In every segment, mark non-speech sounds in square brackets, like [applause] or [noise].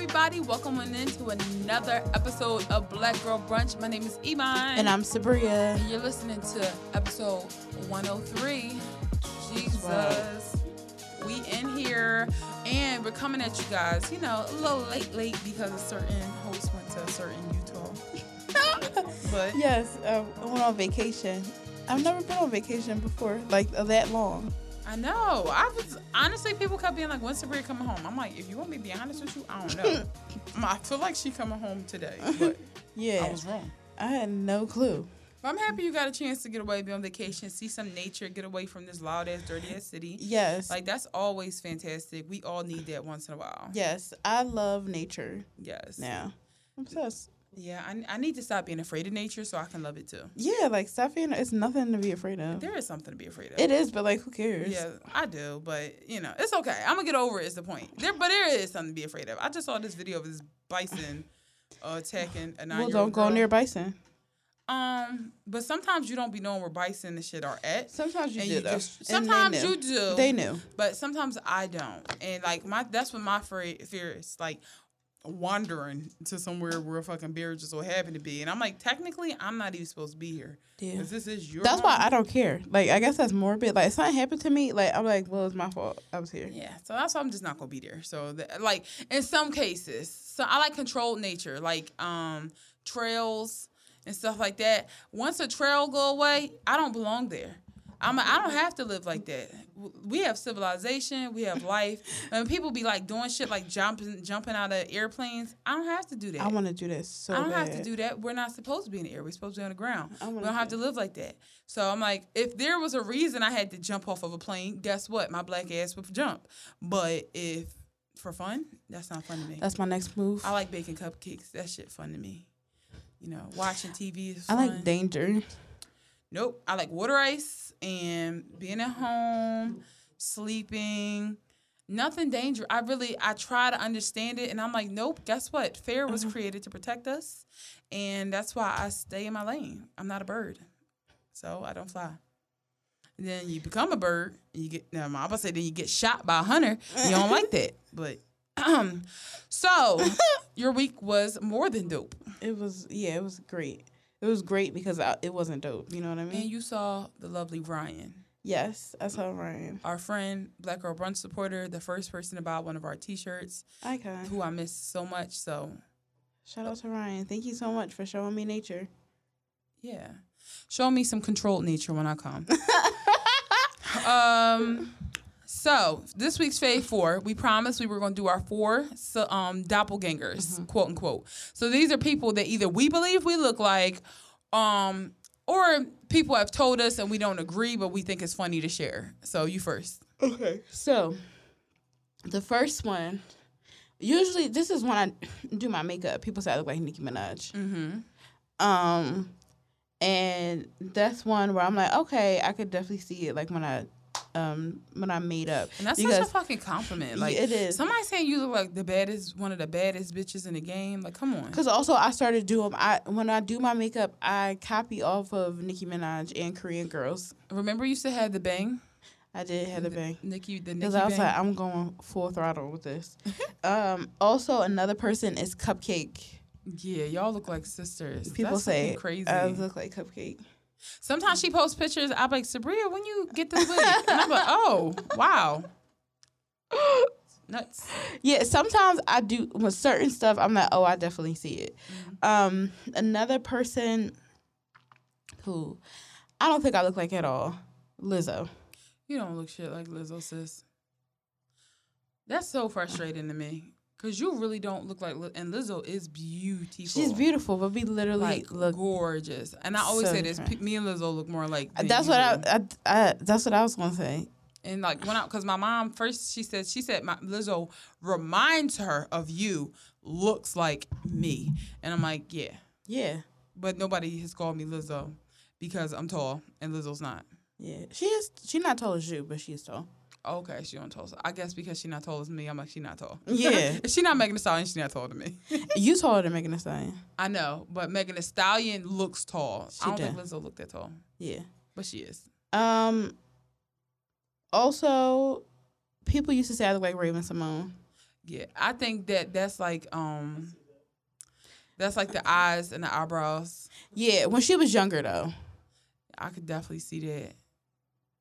everybody. Welcome on in to another episode of Black Girl Brunch. My name is Iman. And I'm Sabria. And you're listening to episode 103. Jesus. We in here and we're coming at you guys, you know, a little late, late because a certain host went to a certain Utah. [laughs] but Yes, uh, I went on vacation. I've never been on vacation before, like uh, that long. I know. I was honestly, people kept being like, "When's Sabria coming home?" I'm like, if you want me to be honest with you, I don't know. [laughs] I feel like she coming home today, but [laughs] Yeah, I was wrong. I had no clue. But I'm happy you got a chance to get away, be on vacation, see some nature, get away from this loud ass, dirty ass city. Yes, Like that's always fantastic. We all need that once in a while. yes, I love nature Yes. now. I'm obsessed. Yeah, I, I need to stop being afraid of nature so I can love it too. Yeah, like stop being. It's nothing to be afraid of. There is something to be afraid of. It is, but like, who cares? Yeah, I do, but you know, it's okay. I'm gonna get over it. Is the point? There, but there is something to be afraid of. I just saw this video of this bison uh, attacking a nine Well, don't go near bison. Um, but sometimes you don't be knowing where bison and shit are at. Sometimes you And do you though. just- sometimes you do. They knew. But sometimes I don't. And like my that's what my fear, fear is like wandering to somewhere where a fucking bear just so happen to be. And I'm like, technically I'm not even supposed to be here. Yeah. This is your That's why. I don't care. Like, I guess that's morbid. Like, if something happened to me, like, I'm like, well, it's my fault. I was here. Yeah, so that's why I'm just not gonna be there. So that, like in some cases, so I like controlled nature, like um trails and stuff like that. Once a trail go away, I don't belong there. I'm a, I don't have to live like that. We have civilization, we have life, [laughs] and people be like doing shit like jumping jumping out of airplanes. I don't have to do that. I want to do that so I don't bad. have to do that. We're not supposed to be in the air. We're supposed to be on the ground. I We don't have do- to live like that. So I'm like, if there was a reason I had to jump off of a plane, guess what? My black ass would jump. But if for fun, that's not fun to me. That's my next move. I like baking cupcakes. That shit fun to me. You know, watching TV is fun. I like danger. Nope. I like water ice and being at home, sleeping. Nothing dangerous. I really I try to understand it and I'm like, nope, guess what? Fair was Uh-huh. created to protect us. And that's why I stay in my lane. I'm not a bird. So I don't fly. And then you become a bird and you get now I'm about to say then you get shot by a hunter. You don't like that. But um [clears throat] so [laughs] your week was more than dope. It was yeah, it was great. It was great because I, it wasn't dope. You know what I mean? And you saw the lovely Ryan. yes, I saw Ryan. our friend, Black Girl Brunch supporter, the first person to buy one of our T-shirts, Icon. who I miss so much. So Shout out to Ryan. Thank you so much for showing me nature. yeah, show me some controlled nature when I come. [laughs] um, so this week's Fave Four, we promised we were going to do our four so, um doppelgangers, quote unquote. So these are people that either we believe we look like, um, or people have told us and we don't agree, but we think it's funny to share. So you first. Okay. So, the first one, usually this is when I do my makeup. People say I look like Nicki Minaj. Mm-hmm. Um, and that's one where I'm like, okay, I could definitely see it. Like when I, um, when I made up. And that's such a fucking compliment. Like it is. Somebody saying you look like the baddest, one of the baddest bitches in the game. Like, come on. Cause also I started doing I when I do my makeup I copy off of Nicki Minaj and Korean girls. Remember, you used to have the bang. I did have the bang. Nicki, the Because I was bang. like, I'm going full throttle with this. [laughs] um, also, another person is Cupcake. yeah, y'all look like sisters. People That's say crazy. I look like Cupcake. Sometimes she posts pictures. I'm like, Sabria, when you get this wig? [laughs] and I'm like, oh, wow. Nuts. Yeah, sometimes I do with certain stuff. I'm like, oh, I definitely see it. Um, another person who I don't think I look like at all, Lizzo. You don't look shit like Lizzo, sis. That's so frustrating to me. Because you really don't look like and Lizzo is beautiful. She's beautiful, but we literally like look. gorgeous. And I always so say this: different. me and Lizzo look more like. Uh, that's what. I, I, I. That's what I was gonna say. And like when I, because my mom first she said she said my Lizzo reminds her of you, looks like me, and I'm like yeah, Yeah, but nobody has called me Lizzo because I'm tall and Lizzo's not. yeah. She is. She's not tall as you, but she is tall. Okay, she on tall. I guess because she not tall as me, I'm like she not tall. Yeah. if [laughs] she not Megan Thee Stallion, she not tall to me. [laughs] you taller than Megan Thee Stallion. I know, but Megan Thee Stallion looks tall. She I don't think does. Lizzo looked that tall, Yeah. but she is. Um. Also, people used to say I look like Raven-Symoné. Yeah, I think that that's like um, that's like the eyes and the eyebrows. Yeah, when she was younger though. I could definitely see that.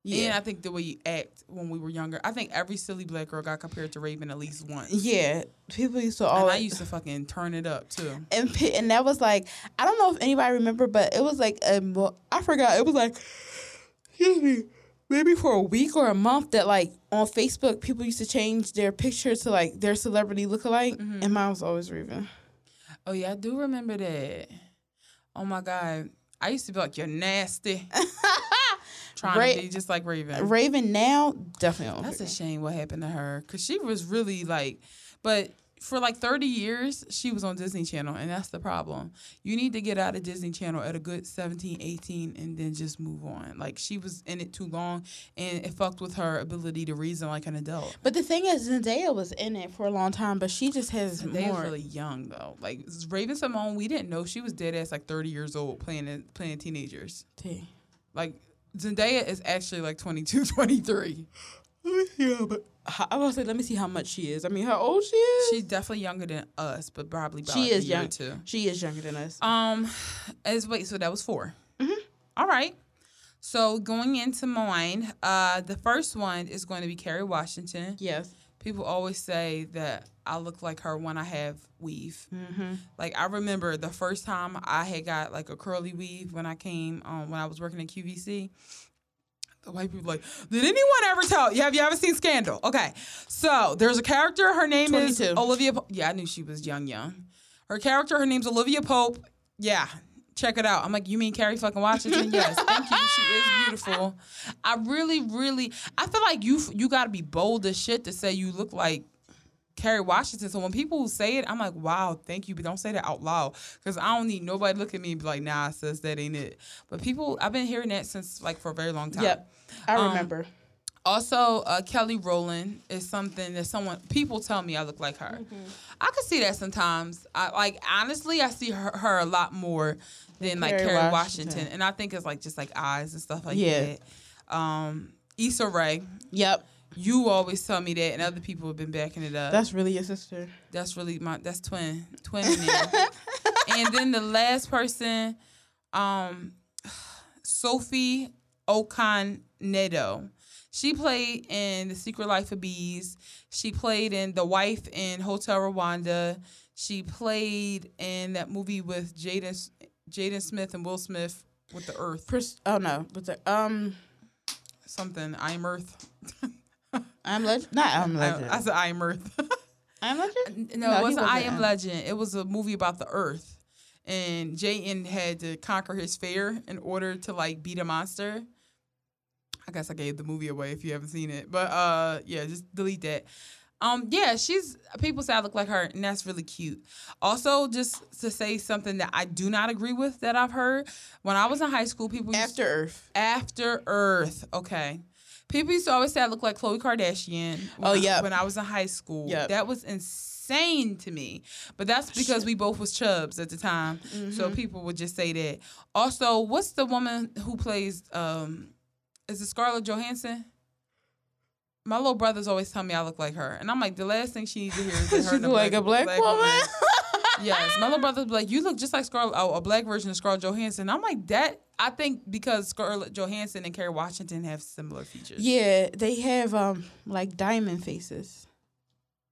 Yeah. And I think the way you act when we were younger. I think every silly black girl got compared to Raven at least once. yeah, people used to all And. I used to fucking turn it up too. and and that was like I don't know if anybody remember, but it was like um, a mo- I forgot. It was like excuse me, maybe for a week or a month that like on Facebook people used to change their picture to like their celebrity lookalike, mm-hmm. and mine was always Raven. Oh yeah, I do remember that. Oh my god, I used to be like, "You're nasty," [laughs] trying Ra- to be just like Raven. Raven now definitely. That's a shame what happened to her because she was really like, but for like 30 years, she was on Disney Channel, and that's the problem. You need to get out of Disney Channel at a good 17, 18, and then just move on. Like, she was in it too long, and it fucked with her ability to reason like an adult. But the thing is, Zendaya was in it for a long time, but she just has They more. really young though. Like Raven-Symoné, we didn't know she was dead ass like 30 years old playing playing teenagers. T. Like Zendaya is actually like 22, [laughs] 23. Yeah, but I was say, let me see how much she is. I mean, how old she is? She's definitely younger than us, but probably about she like a is year or young. two. She is younger than us. Um, as wait, so that was 4 Mhm. All right. So going into mine, uh, the first one is going to be Kerry Washington. yes. People always say that I look like her when I have weave. Mm-hmm. Like I remember the first time I had got like a curly weave when I came um, when I was working at QVC. The white people like, did anyone ever tell? you? Have you ever seen Scandal? Okay, so there's a character. Her name is Olivia. Po- yeah, I knew she was young, young. Her character, her name's Olivia Pope. Yeah, check it out. I'm like, you mean Kerry fucking Washington? yes, [laughs] thank you. She is beautiful. I really, really, I feel like you you got to be bold as shit to say you look like Kerry Washington. So when people say it, I'm like, wow, thank you, but don't say that out loud because I don't need nobody look at me and be like, nah, says that ain't it. But people, I've been hearing that since like for a very long time. Yep. I Um, remember. Also, uh, Kelly Rowland is something that someone people tell me I look like her. Mm-hmm. I can see that sometimes. I like honestly, I see her, her a lot more than like Kerry Washington. Washington. and I think it's like just like eyes and stuff like Yeah. that. Um, Issa Rae, Yep. you always tell me that, and other people have been backing it up. That's really your sister. That's really my that's twin twin and [laughs] then the last person, um, [sighs] Sophie Okonedo. She played in The Secret Life of Bees. She played in The Wife in Hotel Rwanda. She played in that movie with Jaden Jaden Smith and Will Smith with the Earth. Pers- oh no, but the um, Something I am Earth. I'm legend. Not I'm legend. I said I am Earth. [laughs] I'm legend. No, No, it wasn't I. Am Legend. It was a movie about the Earth. And Jaden had to conquer his fear in order to like beat a monster. I guess I gave the movie away if you haven't seen it. But uh yeah, just delete that. Um yeah, she's people say I look like her and that's really cute. Also, just to say something that I do not agree with that I've heard. When I was in high school, people used After Earth. after Earth. Okay. People used to always say I look like Khloe Kardashian. Oh, yep. When I was in high school. Yep. That was insane to me. But that's because we both was chubs at the time. Mm-hmm. So people would just say that. Also, what's the woman who plays um is it Scarlett Johansson? My little brothers always tell me I look like her. And I'm like, the last thing she needs to hear is that [laughs] her She's like a black, woman. [laughs] yes, my little brother be like, "You look just like Scarlett, oh, a black version of Scarlett Johansson." I'm like, that. I think because Scarlett Johansson and Kerry Washington have similar features. yeah, they have um like diamond faces.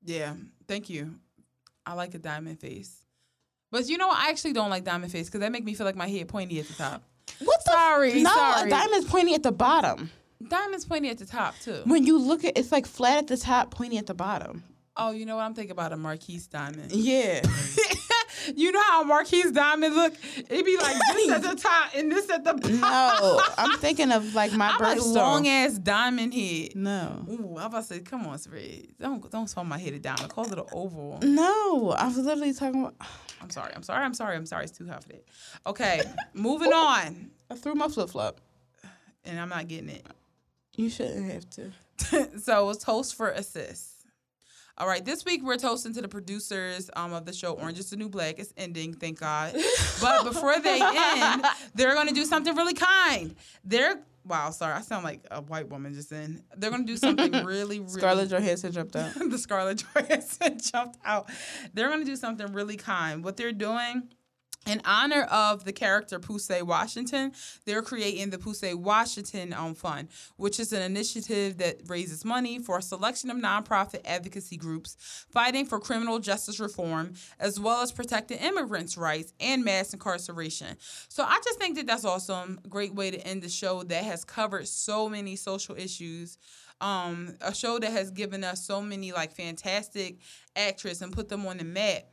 Yeah. Thank you. I like a diamond face, but you know, what? I actually don't like diamond face because that make me feel like my head pointy at the top. What the? Sorry, no, sorry. a diamond's pointy at the bottom. Diamond's pointy at the top too. When you look at, it's like flat at the top, pointy at the bottom. Oh, you know what? I'm thinking about a Marquise diamond. Yeah. [laughs] you know how Marquise diamond look? It be like this at the top and this at the bottom. no, I'm thinking of like my [laughs] I'm like long ass diamond head. no. Ooh, I'm about to say, come on, Spread. Don't don't swallow my head down. Call it an oval. No, I was literally talking about. [sighs] I'm sorry. I'm sorry. I'm sorry. I'm sorry. It's too hot for that. Okay, moving oh, on. I threw my flip flop. And I'm not getting it. You shouldn't have to. [laughs] so it's toast for assist. All right, this week we're toasting to the producers um, of the show Orange is the New Black. It's ending, thank God. but before they end, they're going to do something really kind. They're wow, sorry, I sound like a white woman just then. They're going to do something [laughs] really, really. Scarlett Johansson jumped out. [laughs] the Scarlett Johansson [laughs] jumped out. They're going to do something really kind. What they're doing in honor of the character Poussey Washington, they're creating the Poussey Washington um, Fund, which is an initiative that raises money for a selection of nonprofit advocacy groups fighting for criminal justice reform, as well as protecting immigrants' rights and mass incarceration. So I just think that that's awesome. Great way to end the show that has covered so many social issues. Um, a show that has given us so many like fantastic actresses and put them on the map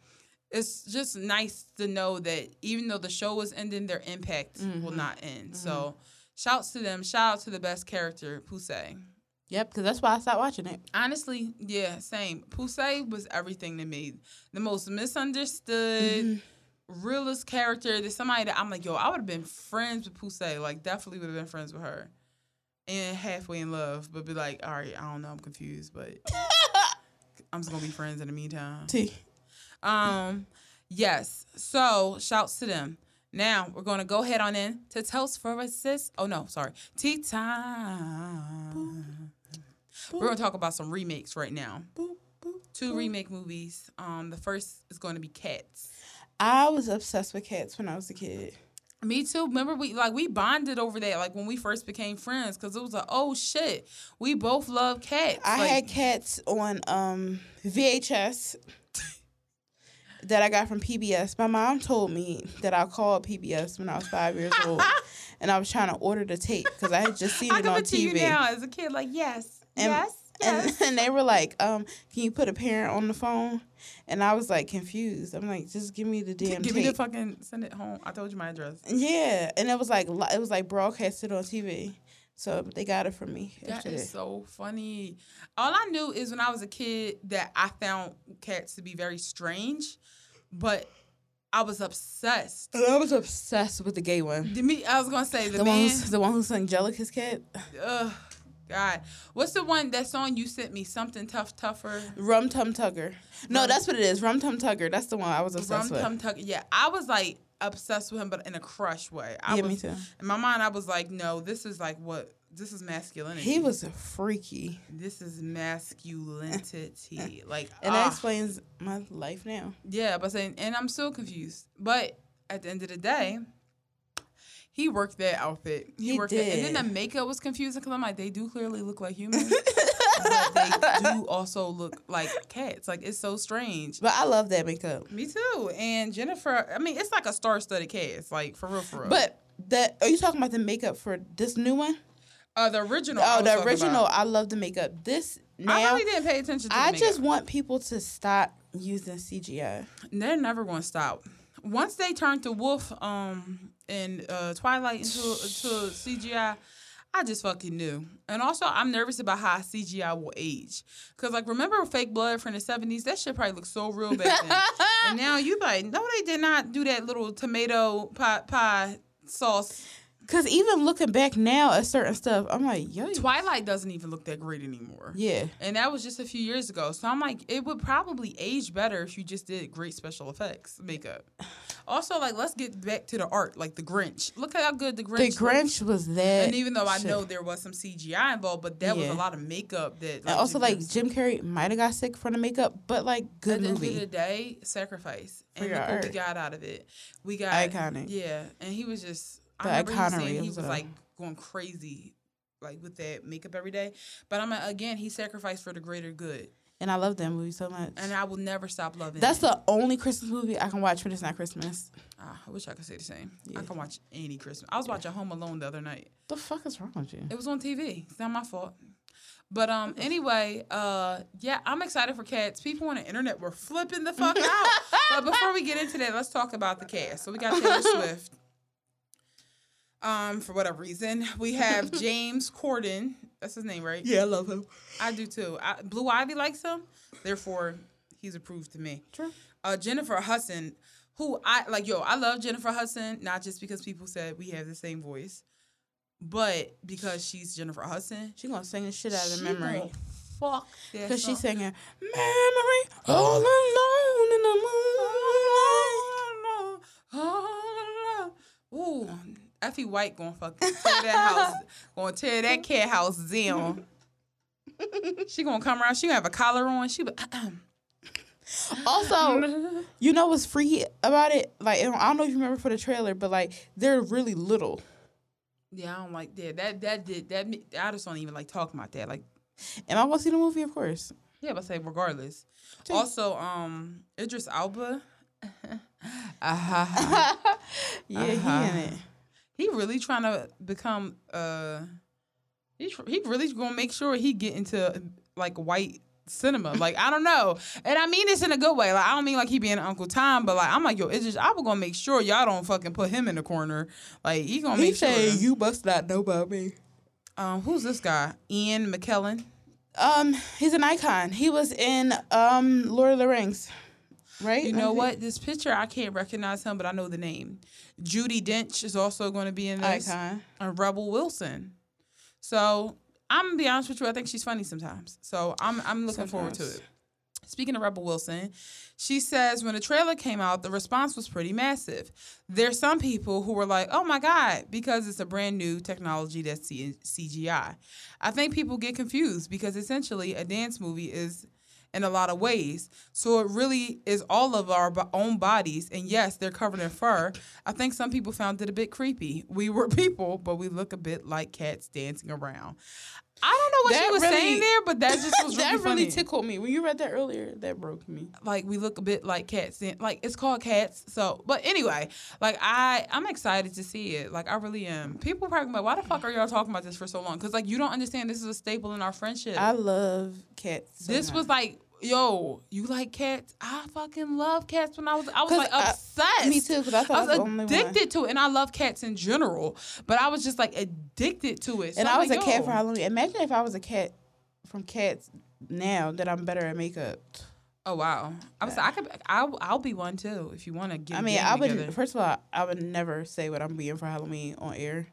it's just nice to know that even though the show is ending, their impact Mm-hmm. will not end. So, shouts to them. Shout out to the best character, Poussey. Yep, because that's why I stopped watching it. Honestly, yeah, same. Poussey was everything to me. The most misunderstood, Mm-hmm. realest character. There's somebody that I'm like, yo, I would have been friends with Poussey. Like, definitely would have been friends with her. And halfway in love, but be like, all right, I don't know, I'm confused, but [laughs] I'm just gonna be friends in the meantime. T. Um, yes. So shouts to them. Now we're gonna go ahead on in to toast for a sis. Oh no, sorry, tea time. We're gonna talk about some remakes right now. Boop, boop. Two remake movies. Um, the first is going to be Cats. I was obsessed with cats when I was a kid. Me too. Remember we like we bonded over that like when we first became friends because it was like oh shit we both love cats. I Like, had cats on um, VHS that I got from PBS. My mom told me that I called PBS when I was five years old, [laughs] and I was trying to order the tape because I had just seen I it on to you TV. now as a kid. Like yes, And- yes, And, yes. [laughs] and they were like, um, "Can you put a parent on the phone?" And I was like confused. I'm like, "Just give me the damn Give tape." me the fucking send it home. I told you my address. yeah, and it was like it was like broadcasted on TV, so they got it from me. That is so funny. All I knew is when I was a kid that I found cats to be very strange, but I was obsessed. And I was obsessed with the gay one. The me, I was gonna say the, The one, man. who's, the one who sung cat. Ugh, God, what's the one that song you sent me? Something tough, tougher. Rum Tum Tugger. No, Rum- that's what it is. Rum Tum Tugger. That's the one I was Rum obsessed with. Rum Tum Tugger. Yeah, I was like obsessed with him, but in a crush way. I yeah, was, me too. In my mind, I was like, no, this is like what. This is masculinity. He was a freaky, This is masculinity. [laughs] like, and that ah. explains my life now. Yeah, but saying, and I'm still confused. But at the end of the day, he worked that outfit. He, He worked it, and then the makeup was confusing because I'm like, they do clearly look like humans, [laughs] but they do also look like cats. Like it's so strange. But I love that makeup. Me too. And Jennifer, I mean, it's like a star-studded cast, like for real, for real. But that are you talking about the makeup for this new one? uh, the original. Oh, the original. about. I love the makeup. This I really didn't pay attention. to the I just want people to stop using CGI. they're never going to stop. Once they turn to Wolf um in uh, Twilight into into CGI, I just fucking knew. And also, I'm nervous about how CGI will age. Cause like, remember fake blood from the '70s? That shit probably looked so real back then. [laughs] and now you like, no, they did not do that little tomato pie sauce. Cause even looking back now at certain stuff, I'm like, yo, Twilight doesn't even look that great anymore. yeah. And that was just a few years ago. So I'm like, it would probably age better if you just did great special effects makeup. Also, like, let's get back to the art, like the Grinch. Look at how good the Grinch. The. Grinch was that. And even though I shit. know there was some CGI involved, but that was a lot of makeup that. and also you like Jim Carrey might have got sick from the makeup, but like good at the end of the day, sacrifice. For and look what we got out of it. We got Iconic. Yeah, and he was just. The I remember iconery saying he was like going crazy, like with that makeup every day. But I'm like, again, he sacrificed for the greater good, And I love that movie so much. and I will never stop loving. That's it. the only Christmas movie I can watch when it's not Christmas. Ah, I wish I could say the same. Yeah. I can watch any Christmas. I was watching Home Alone the other night. The fuck is wrong with you? It was on TV. It's not my fault. But um, anyway, uh, yeah, I'm excited for cats. People on the internet were flipping the fuck out. [laughs] but before we get into that, let's talk about the cast. So we got Taylor [laughs] Swift. Um, for whatever reason, we have [laughs] James Corden. That's his name, right? Yeah, I love him. I do too. I, Blue Ivy likes him, therefore he's approved to me. True. Uh, Jennifer Hudson, who I like, yo, I love Jennifer Hudson, not just because people said we have the same voice, but because she's Jennifer Hudson. She gonna sing the shit out of memory. fuck Because she's singing Memory all alone in the moonlight. Ooh, Effie White gonna fucking tear that house, [laughs] gonna tear that cat house down. she gonna come around. She gonna have a collar on. She, be, [clears throat] Also, you know what's freaky about it? Like, I don't know if you remember for the trailer, but like, they're really little. yeah, I don't like that. That that did that. I just don't even like talking about that. Like, Am I gonna see the movie? Of course. yeah, but say regardless. Take- Also, um, Idris Elba. uh-huh. [laughs] [laughs] Yeah, Uh-huh. he in it. He really trying to become uh he he really gonna make sure he get into like white cinema. [laughs] Like i don't know. And i mean this in a good way. Like i don't mean like he being uncle tom but like i'm like yo it's just i'm gonna make sure y'all don't fucking put him in the corner. Like he gonna He make said, sure "You must not know about me." um who's this guy? Ian mckellen? Um, he's an icon. He was in um Lord of the Rings, right? you know what this picture i can't recognize him but i know the name judi dench is also going to be in this Icon. and Rebel Wilson. So I'm gonna be honest with you. I think she's funny sometimes. So I'm I'm looking forward to it. Speaking of Rebel Wilson, she says when the trailer came out, the response was pretty massive. There's some people who were like, "Oh my god," because it's a brand new technology that's CGI. I think people get confused because essentially a dance movie is in a lot of ways. So it really is all of our own bodies. And yes, they're covered in fur. I think some people found it a bit creepy. We were [laughs] people, but we look a bit like cats dancing around. I don't know what That she was really- saying there, but that just [laughs] was really that really funny. tickled me when you read that earlier. That broke me. like we look a bit like cats like it's called cats so but anyway like i i'm excited to see it like i really am people probably like why the fuck are y'all talking about this for so long because like you don't understand this is a staple in our friendship I love cats. so this much. was like yo you like cats i fucking love cats when i was i was like I- obsessed me too, 'cause I thought I I was was the only one. addicted to it, and I love cats in general. But I was just like addicted to it. So and I'm I was like, a cat for Halloween. Imagine if I was a cat from Cats now that I'm better at makeup. Oh wow! I was. I could. I'll. I'll be one too if you want to get. I mean, I would together. first of all, I would never say what I'm being for Halloween on air.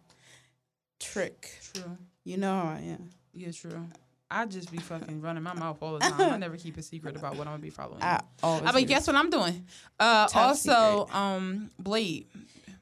Trick, True. you know how I am. Yeah, true. I just be fucking running my mouth all the time. I never keep a secret about what I'm gonna be following. I always. I mean, guess what I'm doing? Uh, Top also, secret. um, Blade.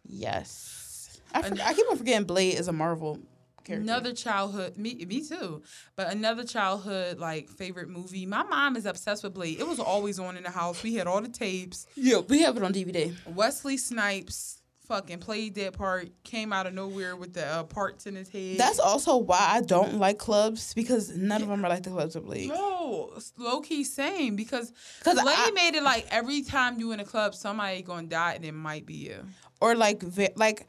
Yes. I, for, I keep on forgetting Blade is a Marvel character. Another childhood, me, me too. But another childhood like favorite movie. My mom is obsessed with Blade. It was always on in the house. We had all the tapes. Yeah, we have it on DVD. Wesley Snipes fucking played that part. Came out of nowhere with the uh, parts in his head. That's also why I don't like clubs because none of them are like the clubs of Blade. No, low key same because 'Cause Blade I- made it like every time you in a club, somebody gonna die and it might be you. Or like like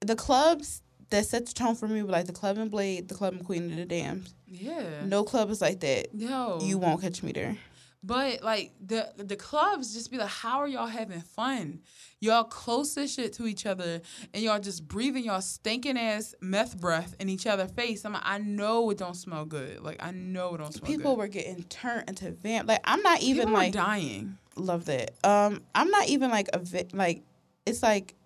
the clubs that set the tone for me were like the club in Blade, the club in Queen of the Damned. Yeah. No club is like that. No. You won't catch me there. But like the the clubs just be like, how are y'all having fun? Y'all close as shit to each other and y'all just breathing y'all stinking ass meth breath in each other's face. I'm like, I know it don't smell good. Like I know it don't smell good. People good. were getting turned into vamp. Like I'm not even People like dying. love that. Um, I'm not even like a vi- like. It's like,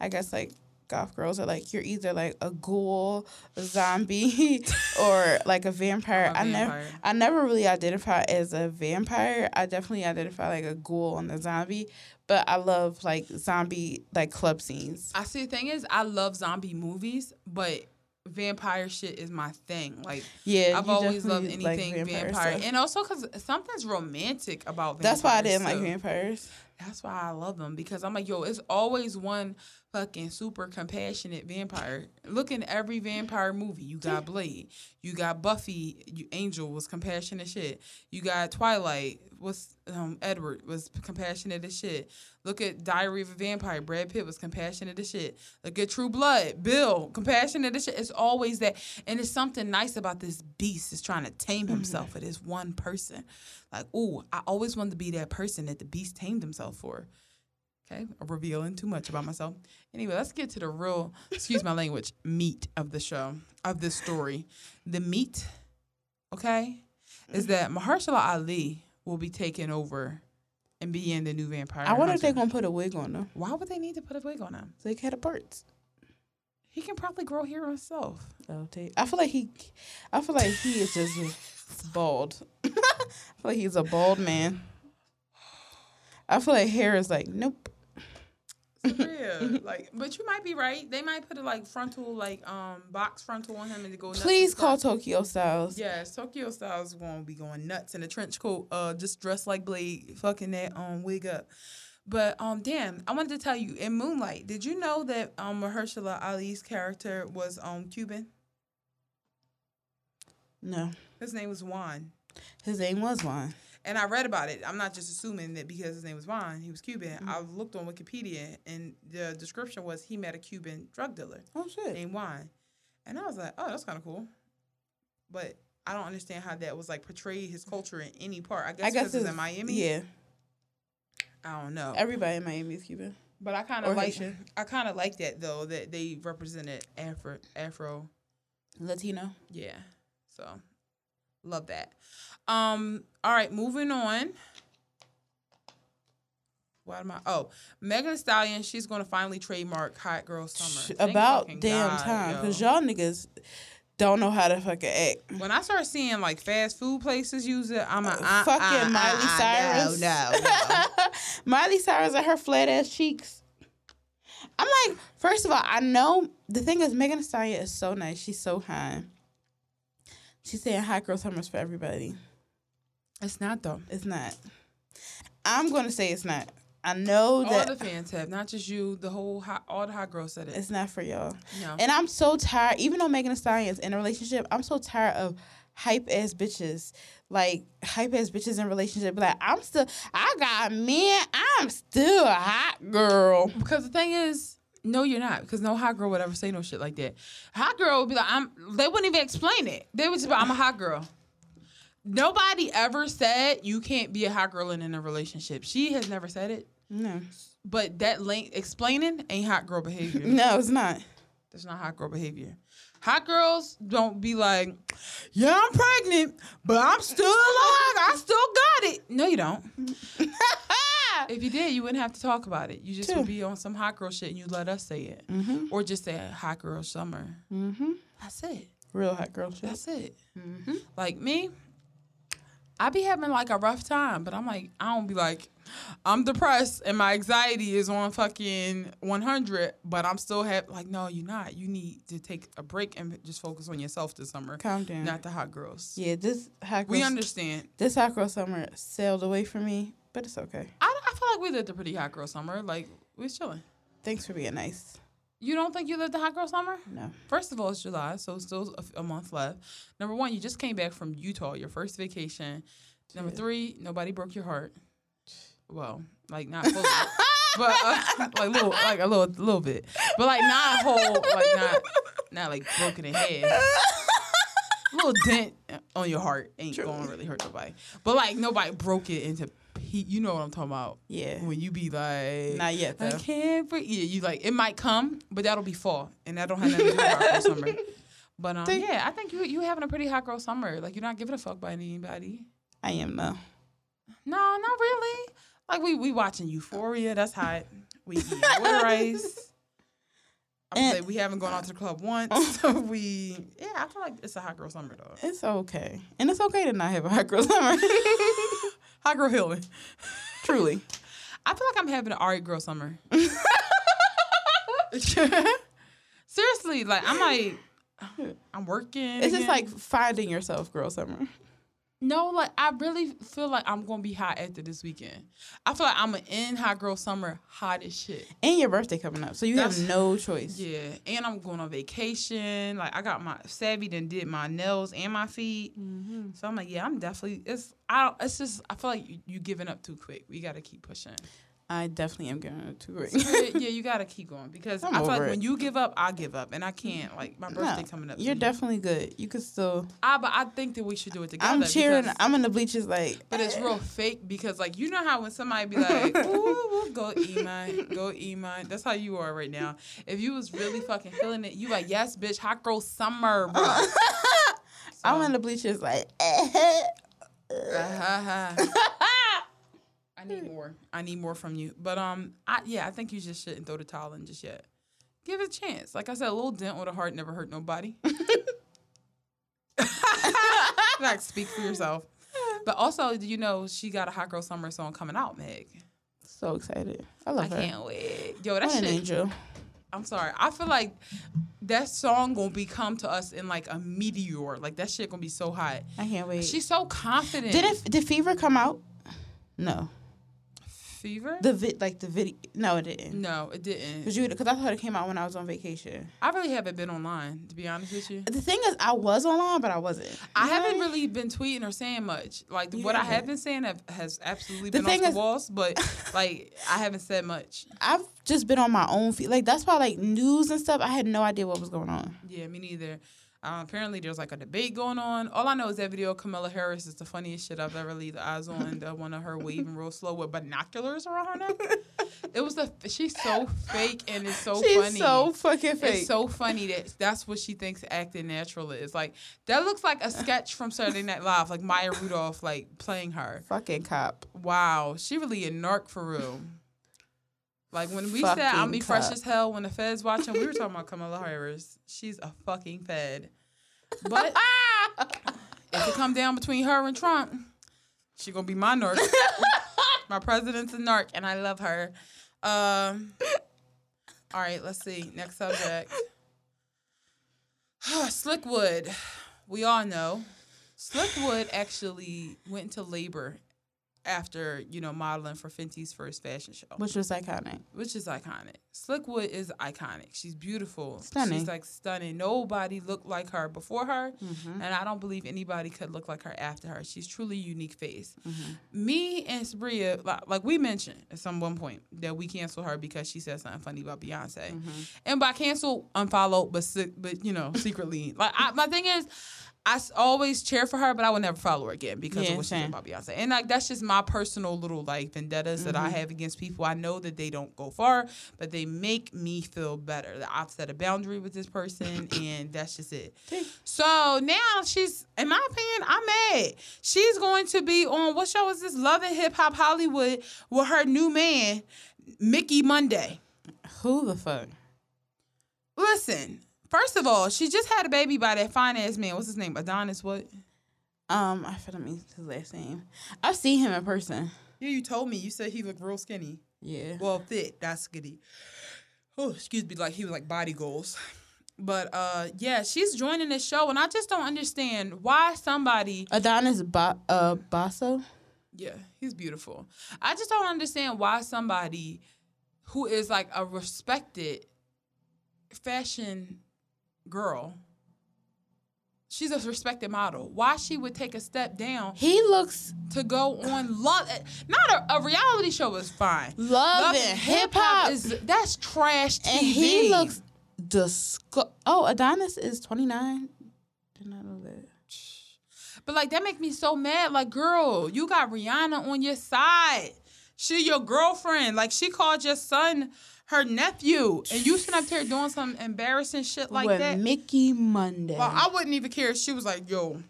I guess like goth girls are like you're either like a ghoul, a zombie, [laughs] or like a vampire. A I never. I never really identify as a vampire. I definitely identify like a ghoul and a zombie. But I love like zombie like club scenes. I see the thing is I love zombie movies, but vampire shit is my thing. Like Yeah, I've always loved definitely like anything vampire, and also because something's romantic about. That's why I didn't like vampires. That's why I love them because I'm like, yo, it's always one fucking super compassionate vampire. Look in every vampire movie. You got Blade. You got Buffy. You Angel was compassionate shit. You got Twilight. Was um Edward was compassionate as shit. Look at Diary of a Vampire. Brad Pitt was compassionate as shit. Look at True Blood. Bill compassionate as shit. It's always that, and it's something nice about this beast is trying to tame himself. It is one person. Like, ooh, I always wanted to be that person that the beast tamed himself for. Okay, revealing too much about myself. Anyway, let's get to the real, excuse my language, meat of the show, of this story. The meat, okay, is that Mahershala Ali will be taking over and being the new vampire. I wonder if they're gonna put a wig on them. Why would they need to put a wig on him? So they cut parts. He can probably grow hair himself. Oh, they- I feel like he, I feel like he is just bald. [laughs] I feel like he's a bald man. I feel like hair is like nope. Yeah, [laughs] like, but you might be right. They might put a like frontal, like um box frontal on him and go. Please call. Tokyo Stylez. Yes, Tokyo Stylez gonna be going nuts in a trench coat, uh, just dressed like Blade, fucking that um wig up. But um, damn, I wanted to tell you in Moonlight, did you know that um Mahershala Ali's character was um Cuban? No, His name was Juan. his name was Juan. And I read about it. I'm not just assuming that because his name was Juan, he was Cuban. Mm-hmm. I looked on Wikipedia, and the description was he met a Cuban drug dealer Oh shit. named Juan, and I was like, oh, that's kind of cool. But I don't understand how that was like portrayed his culture in any part. I guess, I guess it's in Miami. Yeah, I don't know. everybody in Miami is Cuban. But I kind of like Haitian. I kind of like that though that they represented Afro Afro. Latino. Yeah. So love that. Um all right, moving on. What am I? Oh, Megan Thee Stallion. She's going to finally trademark "Hot Girl Summer." Thank About damn God, time, yo. because y'all niggas don't know how to fucking act. When I start seeing like fast food places use it, I'm a uh, fucking uh, Miley Cyrus. No, no, no. [laughs] Miley Cyrus and her flat ass cheeks. I'm like, first of all, I know the thing is Megan Thee Stallion is so nice. She's so kind. She's saying hot girl summers for everybody. it's not though. It's not. I'm gonna say it's not. I know that All the fans have, not just you. The whole hot, all the hot girls said it. it's not for y'all. no. And I'm so tired, even though Megan Thee Stallion is in a relationship, I'm so tired of hype ass bitches. Like hype ass bitches in relationship. Like I'm still I got men, I'm still a hot girl. Because the thing is, no, you're not. Because no hot girl would ever say no shit like that. Hot girl would be like, I'm. They wouldn't even explain it. They would just be, I'm a hot girl. Nobody ever said you can't be a hot girl and in a relationship. She has never said it. No. But that link explaining ain't hot girl behavior. No, it's not. That's not hot girl behavior. Hot girls don't be like, yeah, I'm pregnant, but I'm still alive. I still got it. No, you don't. [laughs] If you did, you wouldn't have to talk about it. You just True. would be on some hot girl shit and you let us say it. mm-hmm. Or just say hot girl summer. Mm-hmm. That's it. Real hot girl shit. That's it. Mm-hmm. Like me, I be having like a rough time, but I'm like, I don't be like, I'm depressed and my anxiety is on fucking 100, but I'm still have like, no, you're not. You need to take a break and just focus on yourself this summer, Calm down. not the hot girls. yeah, this hot girl We understand. this hot girl summer sailed away from me, but it's okay. I, I feel like we lived a pretty hot girl summer. Like, we was chilling. Thanks for being nice. You don't think you lived a hot girl summer? No. First of all, it's July, so still a, a month left. Number one, you just came back from Utah, your first vacation. Number three, nobody broke your heart. [sighs] Well, like not fully, [laughs] but uh, [laughs] like little, like a little, little bit, but like not a whole, like not, not like broken in half. [laughs] little dent on your heart ain't gonna really hurt nobody. But like nobody broke it into. Pe- you know what I'm talking about? Yeah. When you be like, Not yet I can't breathe. Yeah, you like it might come, but that'll be fall, and that don't have nothing to do with hot girl [laughs] summer. But um, yeah, I think you you having a pretty hot girl summer. Like you're not giving a fuck by anybody. I am though. No, not really. Like we we watching Euphoria. That's hot. We eating [laughs] water ice. I would And- say we haven't gone out to the club once. [laughs] so we yeah, I feel like it's a hot girl summer though. It's okay. And it's okay to not have a hot girl summer. Hot girl healing. Truly. [laughs] I feel like I'm having an alright girl summer. [laughs] Seriously, like I'm like I'm working. It's just like finding yourself girl summer. No, like I really feel like I'm gonna be hot after this weekend. I feel like I'm an in hot girl summer, hot as shit. And your birthday coming up. So you That's- have no choice. Yeah, and I'm going on vacation. Like I got my savvy and did my nails and my feet. Mm-hmm. So I'm like, yeah, I'm definitely. It's I. don't- It's just I feel like you, you giving up too quick. We got to keep pushing. I definitely am going to agree. yeah, [laughs] yeah, you got to keep going because I'm I feel like over when you give up, I give up, and I can't. Like my birthday No, coming up. You're definitely good. You could still. I, but I think that we should do it together. I'm cheering. because- I'm in the bleachers like. But it's real eh. fake because like you know how when somebody be [laughs] like, "Ooh, go Iman, go Iman," that's how you are right now. If you was really fucking feeling it, you like, "Yes, bitch, hot girl summer." Bro. [laughs] I'm in the bleachers like. Eh. Uh-huh, I need more. I need more from you. But um, I yeah, I think you just shouldn't throw the towel in just yet. Give it a chance. Like I said, a little dent with a heart never hurt nobody. no, [laughs] like speak for yourself. But also, do you know she got a hot girl summer song coming out, Meg? So excited. I I love her. I can't wait. Yo, that What an shit. angel. I'm sorry. I feel like that song gonna become to us in like a meteor. Like that shit gonna be so hot. I can't wait. She's so confident. did it? Did Fever come out? No. Fever? The vid, like the video. No, it didn't. no, it didn't. Cause you, because I thought it came out when I was on vacation. I really haven't been online, to be honest with you. The thing is, I was online, but I wasn't. I know haven't really been tweeting or saying much. Like You what I have been saying have, has absolutely The been off thing the is- walls, but [laughs] like I haven't said much. I've just been on my own feet. Like that's why, like news and stuff, I had no idea what was going on. Yeah, me neither. Um, apparently, there's like a debate going on. All I know is that video of Kamala Harris is the funniest shit I've ever laid eyes on. the one of her waving real slow with binoculars around her neck. It was the she's so fake and it's so She's funny. so fucking fake. It's so funny that that's what she thinks acting natural is. Like that looks like a sketch from Saturday Night Live, like Maya Rudolph like playing her. fucking cop. Wow, she really a narc for real. Like when we said I'm Fucking be fresh as hell when the feds watching, we were talking about Kamala Harris. She's a fucking fed. But [laughs] if it come down between her and Trump, she gonna be my narc. [laughs] my president's a narc, and I love her. Um, all right, let's see. Next subject. [sighs] Slick Woods. We all know Slick Woods actually went into labor after you know modeling for Fenty's first fashion show, which was iconic. which is iconic. Slick Woods is iconic. She's beautiful. Stunning. She's like stunning. Nobody looked like her before her, Mm-hmm. and I don't believe anybody could look like her after her. She's truly unique face. Mm-hmm. Me and Sabria, like, like we mentioned at some one point, that we cancel her because she said something funny about Beyonce, Mm-hmm. and by cancel, unfollow, but but you know secretly. [laughs] like I, my thing is. I always cheer for her, but I would never follow her again because Yeah, of what she said about Beyonce. And like that's just my personal little like vendettas that I Mm-hmm. have against people. I know that they don't go far, but they make me feel better. That I've set a boundary with this person, [coughs] and that's just it. So now she's, in my opinion, I'm mad. She's going to be on what show is this? Love and Hip Hop Hollywood with her new man, Mickey Monday. Who the fuck? Listen, first of all, she just had a baby by that fine ass man. What's his name? Adonis. What? Um, I forgot his last name. I've seen him in person. Yeah, you told me. You said he looked real skinny. Yeah. Well, fit. That's skinny. Oh, excuse me. Like he was like body goals. But uh, yeah, she's joining this show, and I just don't understand why somebody Adonis ba- uh Bosso. Yeah, he's beautiful. I just don't understand why somebody who is like a respected fashion girl, she's a respected model, why she would take a step down He looks to go on love not a, a reality show is fine. love and hip hop, is that's trash TV. and he looks disgust. Oh, Adonis is twenty nine. Did not know that. But like that make me so mad. Like, girl, you got Rihanna on your side. She your girlfriend. Like she called your son her nephew. And you sitting up there doing some embarrassing shit like With that. Mickey Monday. Well, I wouldn't even care if she was like, yo,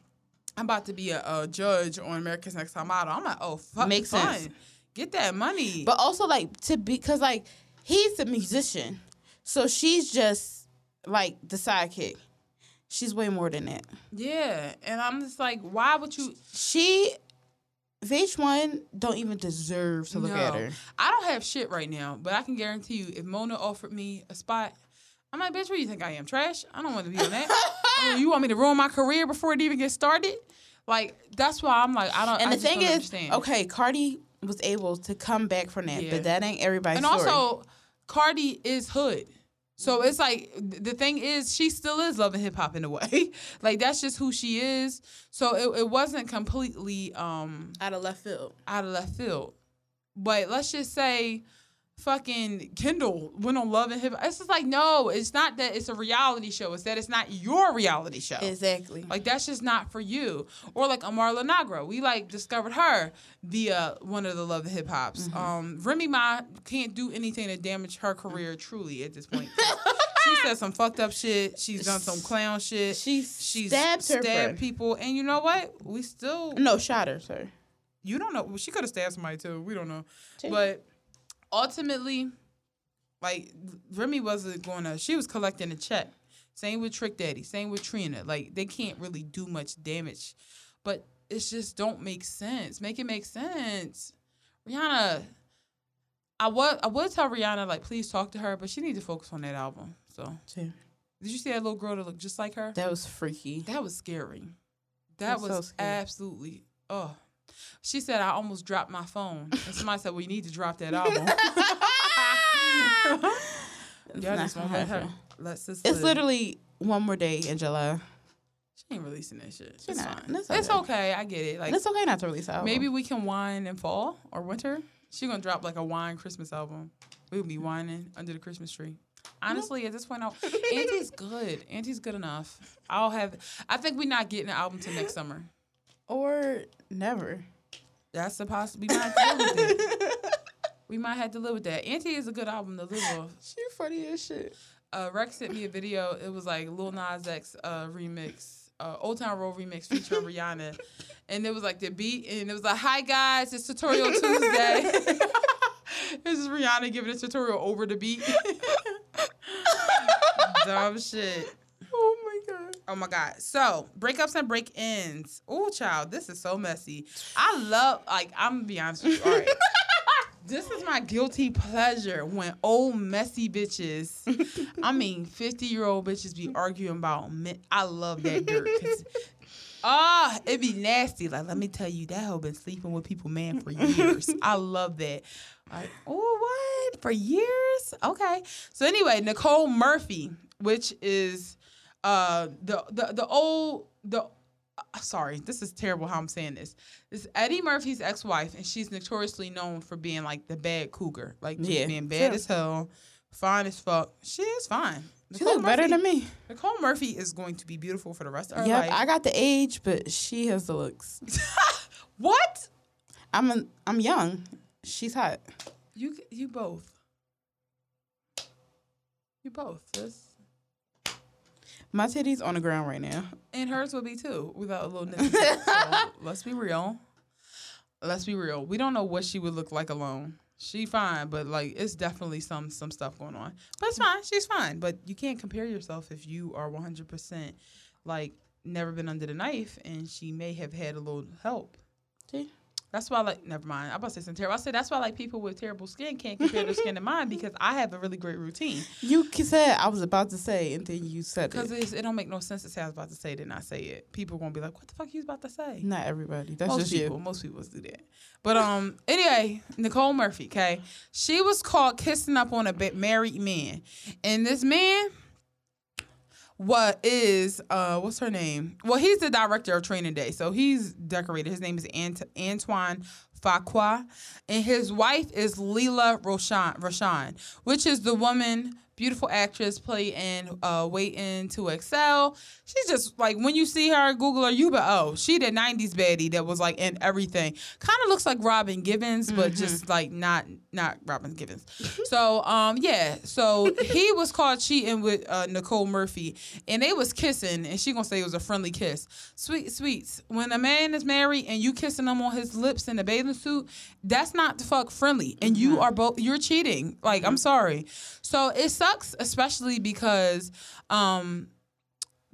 I'm about to be a, a judge on America's Next Top Model. I'm like, oh fuck Makes fun. sense. Get that money. But also like to be because like he's a musician, so she's just like the sidekick. She's way more than that. yeah. And I'm just like, why would you She, VH1 don't even deserve to look No. at her. I don't have shit right now, but I can guarantee you, if Mona offered me a spot, I'm like, bitch, what do you think I am? Trash? I don't want to be on that. [laughs] Oh, you want me to ruin my career before it even gets started? Like, that's why I'm like, I don't. And I the thing is, understand. okay, Cardi was able to come back from that, Yeah. but that ain't everybody's and story. also, Cardi is hood. So it's like the thing is, she still is loving hip hop in a way. [laughs] like that's just who she is. So it, it wasn't completely um out of left field. out of left field. But let's just say fucking Kendall went on Love and Hip Hop. It's just like, no, it's not that it's a reality show. It's that it's not your reality show. Exactly. Like that's just not for you. Or like Amara La Negra. We like discovered her via one of the Love and Hip Hops. Mm-hmm. Um Remy Ma can't do anything to damage her career truly at this point. [laughs] she said some fucked up shit. She's done some clown shit. She She's stabbed her stabbed people. And you know what? We still no, shot her, sir. you don't know. Well, she could have stabbed somebody too. We don't know. But ultimately, like Remy wasn't going to. She was collecting a check. Same with Trick Daddy. Same with Trina. Like they can't really do much damage. but it's just don't make sense. Make it make sense. Rihanna, I would I would tell Rihanna like please talk to her, but she needs to focus on that album. So Too. did you see that little girl that looked just like her? That was freaky. That was scary. That so was scary. absolutely oh. She said I almost dropped my phone. And [laughs] somebody said, Well, you need to drop that album. [laughs] It's Y'all just won't let her happen. let sis It's live. literally one more day in July. She ain't releasing that shit. She it's not. fine. It's It's, okay. okay. I get it. Like it's okay not to release album. maybe we can whine in fall or winter. She gonna drop like a wine Christmas album. We'll be whining under the Christmas tree. Mm-hmm. Honestly, at this point, I'll, Auntie's good. Auntie's good enough. I'll have. I think we're not getting an album till next summer. Or never. That's a possibility. We might have to be my. [laughs] We might have to live with that. Auntie is a good album to live with. She funny as shit. Uh, Rex sent me a video. It was like Lil Nas X uh, remix, uh, Old Town Road remix featuring [laughs] Rihanna, and it was like the beat, and it was like, "Hi guys, it's Tutorial Tuesday." [laughs] this is Rihanna giving a tutorial over the beat. Dumb shit. Oh my god. Oh. So breakups and break ins. Oh child, this is so messy. I love like I'm gonna be honest with you. All right. [laughs] this is my guilty pleasure when old messy bitches, I mean 50 year old bitches be arguing about men. I love that dirt. Ah, it'd be nasty. Like, let me tell you, that hoe been sleeping with people, man, for years. I love that. Like, oh, what? For years? Okay. So anyway, Nicole Murphy, which is uh the the the old the uh, sorry, this is terrible how I'm saying this. This is Eddie Murphy's ex-wife, and she's notoriously known for being like the bad cougar, like just Yeah, being bad sure. as hell, fine as fuck. She is fine. She Nicole look better Murphy- than me. Nicole Murphy is going to be beautiful for the rest of her Yep, life. I got the age, but she has the looks. [laughs] what? I'm a, I'm young. She's hot. You you both. You both. Sis. My titties on the ground right now. And hers will be too, without a little [laughs] nip. so let's be real. Let's be real. We don't know what she would look like alone. She fine, but like it's definitely some some stuff going on. But it's fine. She's fine. But you can't compare yourself if you are one hundred percent like never been under the knife, and she may have had a little help. See? That's why, like, never mind. I'm about to say something terrible. I said that's why, like, people with terrible skin can't compare their skin to mine because I have a really great routine. You said I was about to say, and then you said Because it. it don't make no sense to say I was about to say and not say it. People gonna be like, "What the fuck you was about to say?" Not everybody. That's most just people, you. most people do that. But um, anyway, Nicole Murphy, okay, she was caught kissing up on a married man, and this man, what is uh, what's her name? Well, he's the director of Training Day, so he's decorated. His name is Ant- Antoine. Fuqua, and his wife is Lela Rochon, Rochon, which is the woman, beautiful actress, play in uh, Waiting to Exhale. She's just like when you see her, Google her, you but oh, she the '90s baddie that was like in everything. Kind of looks like Robin Givens, but just like not not Robin Givens. so um yeah, so he was caught cheating with uh, Nicole Murphy, and they was kissing, and she gonna say it was a friendly kiss. Sweet sweets. When a man is married and you kissing him on his lips in a bathing suit, that's not the fuck friendly, and you are both you're cheating. Like I'm sorry. So it sucks, especially because um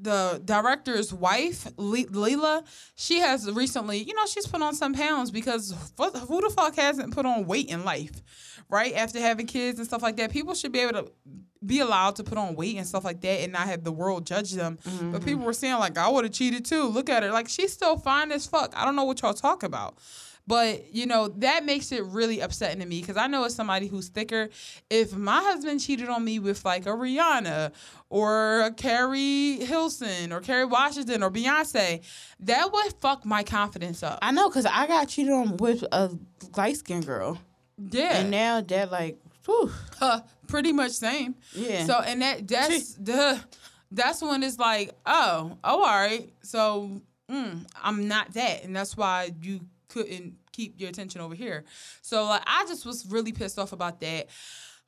the director's wife, Le- Lela, she has recently, you know, she's put on some pounds because who the fuck hasn't put on weight in life, right? After having kids and stuff like that, people should be able to be allowed to put on weight and stuff like that and not have the world judge them. But people were saying like, I would have cheated too. Look at her, like she's still fine as fuck. I don't know what y'all talk about. But you know that makes it really upsetting to me because I know as somebody who's thicker, if my husband cheated on me with like a Rihanna or a Keri Hilson or Kerry Washington or Beyonce, that would fuck my confidence up. I know, cause I got cheated on with a light skinned girl, Yeah, and now they're like, whew, [laughs] Uh, pretty much same. yeah. So and that that's the that's when it's like, oh, oh, all right. So mm, I'm not that, and that's why you couldn't keep your attention over here. So like, I just was really pissed off about that.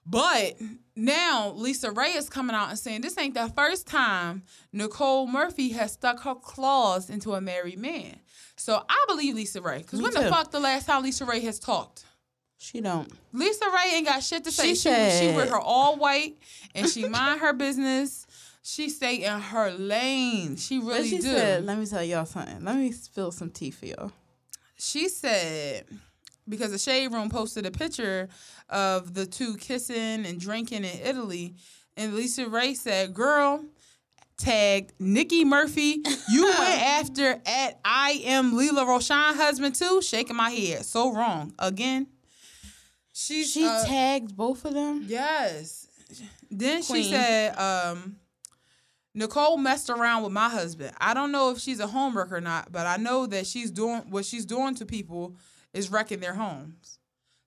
But now Lisa Raye is coming out and saying this ain't the first time Nicole Murphy has stuck her claws into a married man. So I believe Lisa Raye. Because when the fuck the last time Lisa Raye has talked? she don't. Lisa Raye ain't got shit to say. She She, she, wear her all white and she mind her business. She stay in her lane. She really she do. said, "Let me tell y'all something. Let me spill some tea for y'all." She said because the shade room posted a picture of the two kissing and drinking in Italy, and Lisa Raye said, "Girl." Tagged Nikki Murphy. You [laughs] went after at I am Lela Rochon husband too. Shaking my head. So wrong. Again. She She uh, tagged both of them. Yes. Then she said, um, Nicole messed around with my husband. I don't know if she's a homewrecker or not, but I know that she's doing what she's doing to people is wrecking their homes.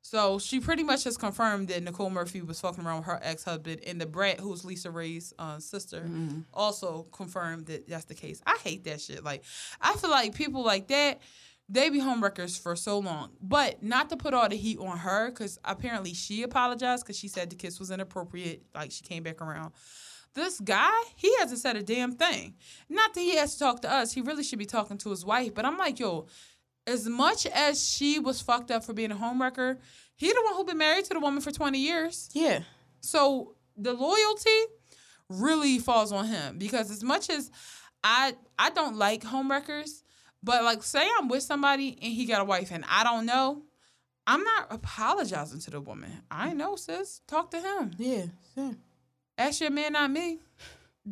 So she pretty much has confirmed that Nicole Murphy was fucking around with her ex husband, and Da Brat, who's Lisa Raye's uh, sister, also confirmed that that's the case. I hate that shit. Like, I feel like people like that, they be homewreckers for so long. But not to put all the heat on her, because apparently she apologized because she said the kiss was inappropriate. Like, she came back around. This guy, he hasn't said a damn thing. Not that he has to talk to us. He really should be talking to his wife. But I'm like, yo, as much as she was fucked up for being a homewrecker, he the one who been married to the woman for 20 years. Yeah. So the loyalty really falls on him because as much as I I don't like homewreckers, but like say I'm with somebody and he got a wife and I don't know, I'm not apologizing to the woman. I know, sis. Talk to him. Yeah. yeah. Ask your man, not me.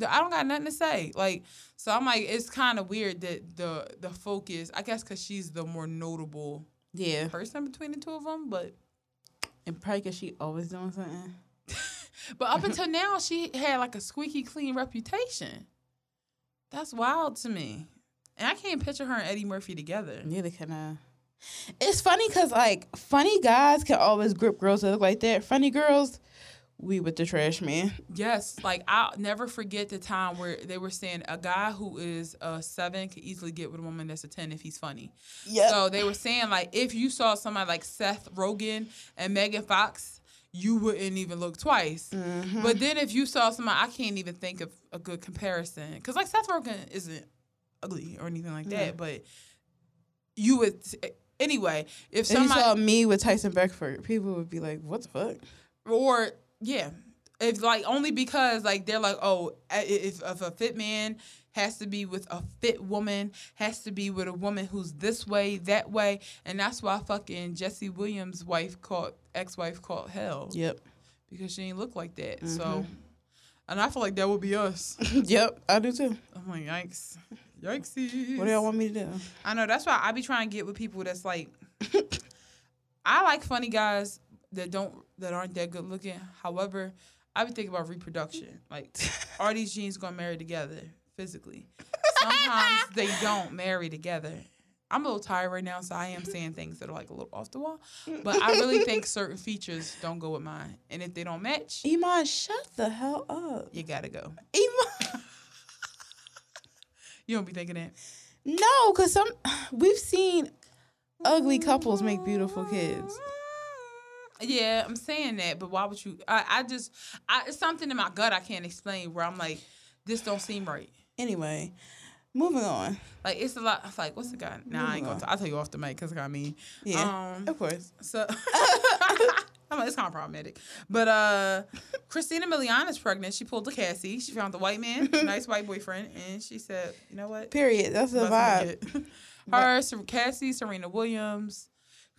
I don't got nothing to say. Like, so I'm like, it's kind of weird that the the focus. I guess because she's the more notable Yeah. person between the two of them, but And probably because she always doing something. [laughs] But up until now, she had like a squeaky clean reputation. That's wild to me. And I can't picture her and Eddie Murphy together. Neither can I. It's funny because like funny guys can always grip girls that look like that. Funny girls, we with the trash man. Yes, like I'll never forget the time where they were saying a guy who is a seven could easily get with a woman that's a ten if he's funny. Yeah. So they were saying like if you saw somebody like Seth Rogen and Megan Fox, you wouldn't even look twice. Mm-hmm. But then if you saw somebody, I can't even think of a good comparison because like Seth Rogen isn't ugly or anything like that, but you would anyway if if you somebody saw me with Tyson Beckford, people would be like, "What the fuck?" or yeah It's like only because like they're like oh if, if a fit man has to be with a fit woman has to be with a woman who's this way that way and that's why fucking jesse williams wife called ex-wife caught hell Yep. because she ain't look like that so mm-hmm. and i feel like that would be us [laughs] yep. I do too. i'm like yikes yikes What do y'all want me to do? I know that's why I be trying to get with people that's like [laughs] I like funny guys that don't that aren't that good looking. However, I be thinking about reproduction. Like, are these genes gonna marry together physically? Sometimes [laughs] they don't marry together. I'm a little tired right now, so I am saying things that are like a little off the wall. But I really [laughs] think certain features don't go with mine. And if they don't match, Iman, shut the hell up. you gotta go. Iman. [laughs] You don't be thinking that. No, because some [sighs] we've seen ugly couples make beautiful kids. Yeah, I'm saying that, but why would you? I, I just, I, it's something in my gut I can't explain where I'm like, this don't seem right. Anyway, moving on. Like it's a lot. It's like, what's the guy? Nah, I ain't gonna. Moving T- I'll tell you off the mic because I got me. Yeah, Um, of course. so [laughs] [laughs] I'm like, it's kind of problematic. But uh, Christina Milian is pregnant. She pulled a Cassie. She found the white man, [laughs] nice white boyfriend, and she said, you know what? Period. That's the vibe. Her, Cassie, Serena Williams,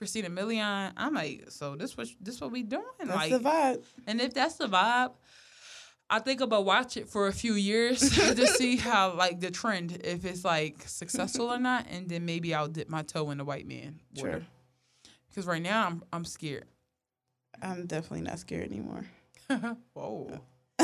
Christina Milian. I'm like, so this what this what we doing? That's like, the vibe. and if that's the vibe, I think about watch it for a few years [laughs] to see how like the trend, if it's like successful or not, and then maybe I'll dip my toe in the white man water. Sure. Because right now I'm I'm scared. I'm definitely not scared anymore. [laughs] Whoa. [laughs]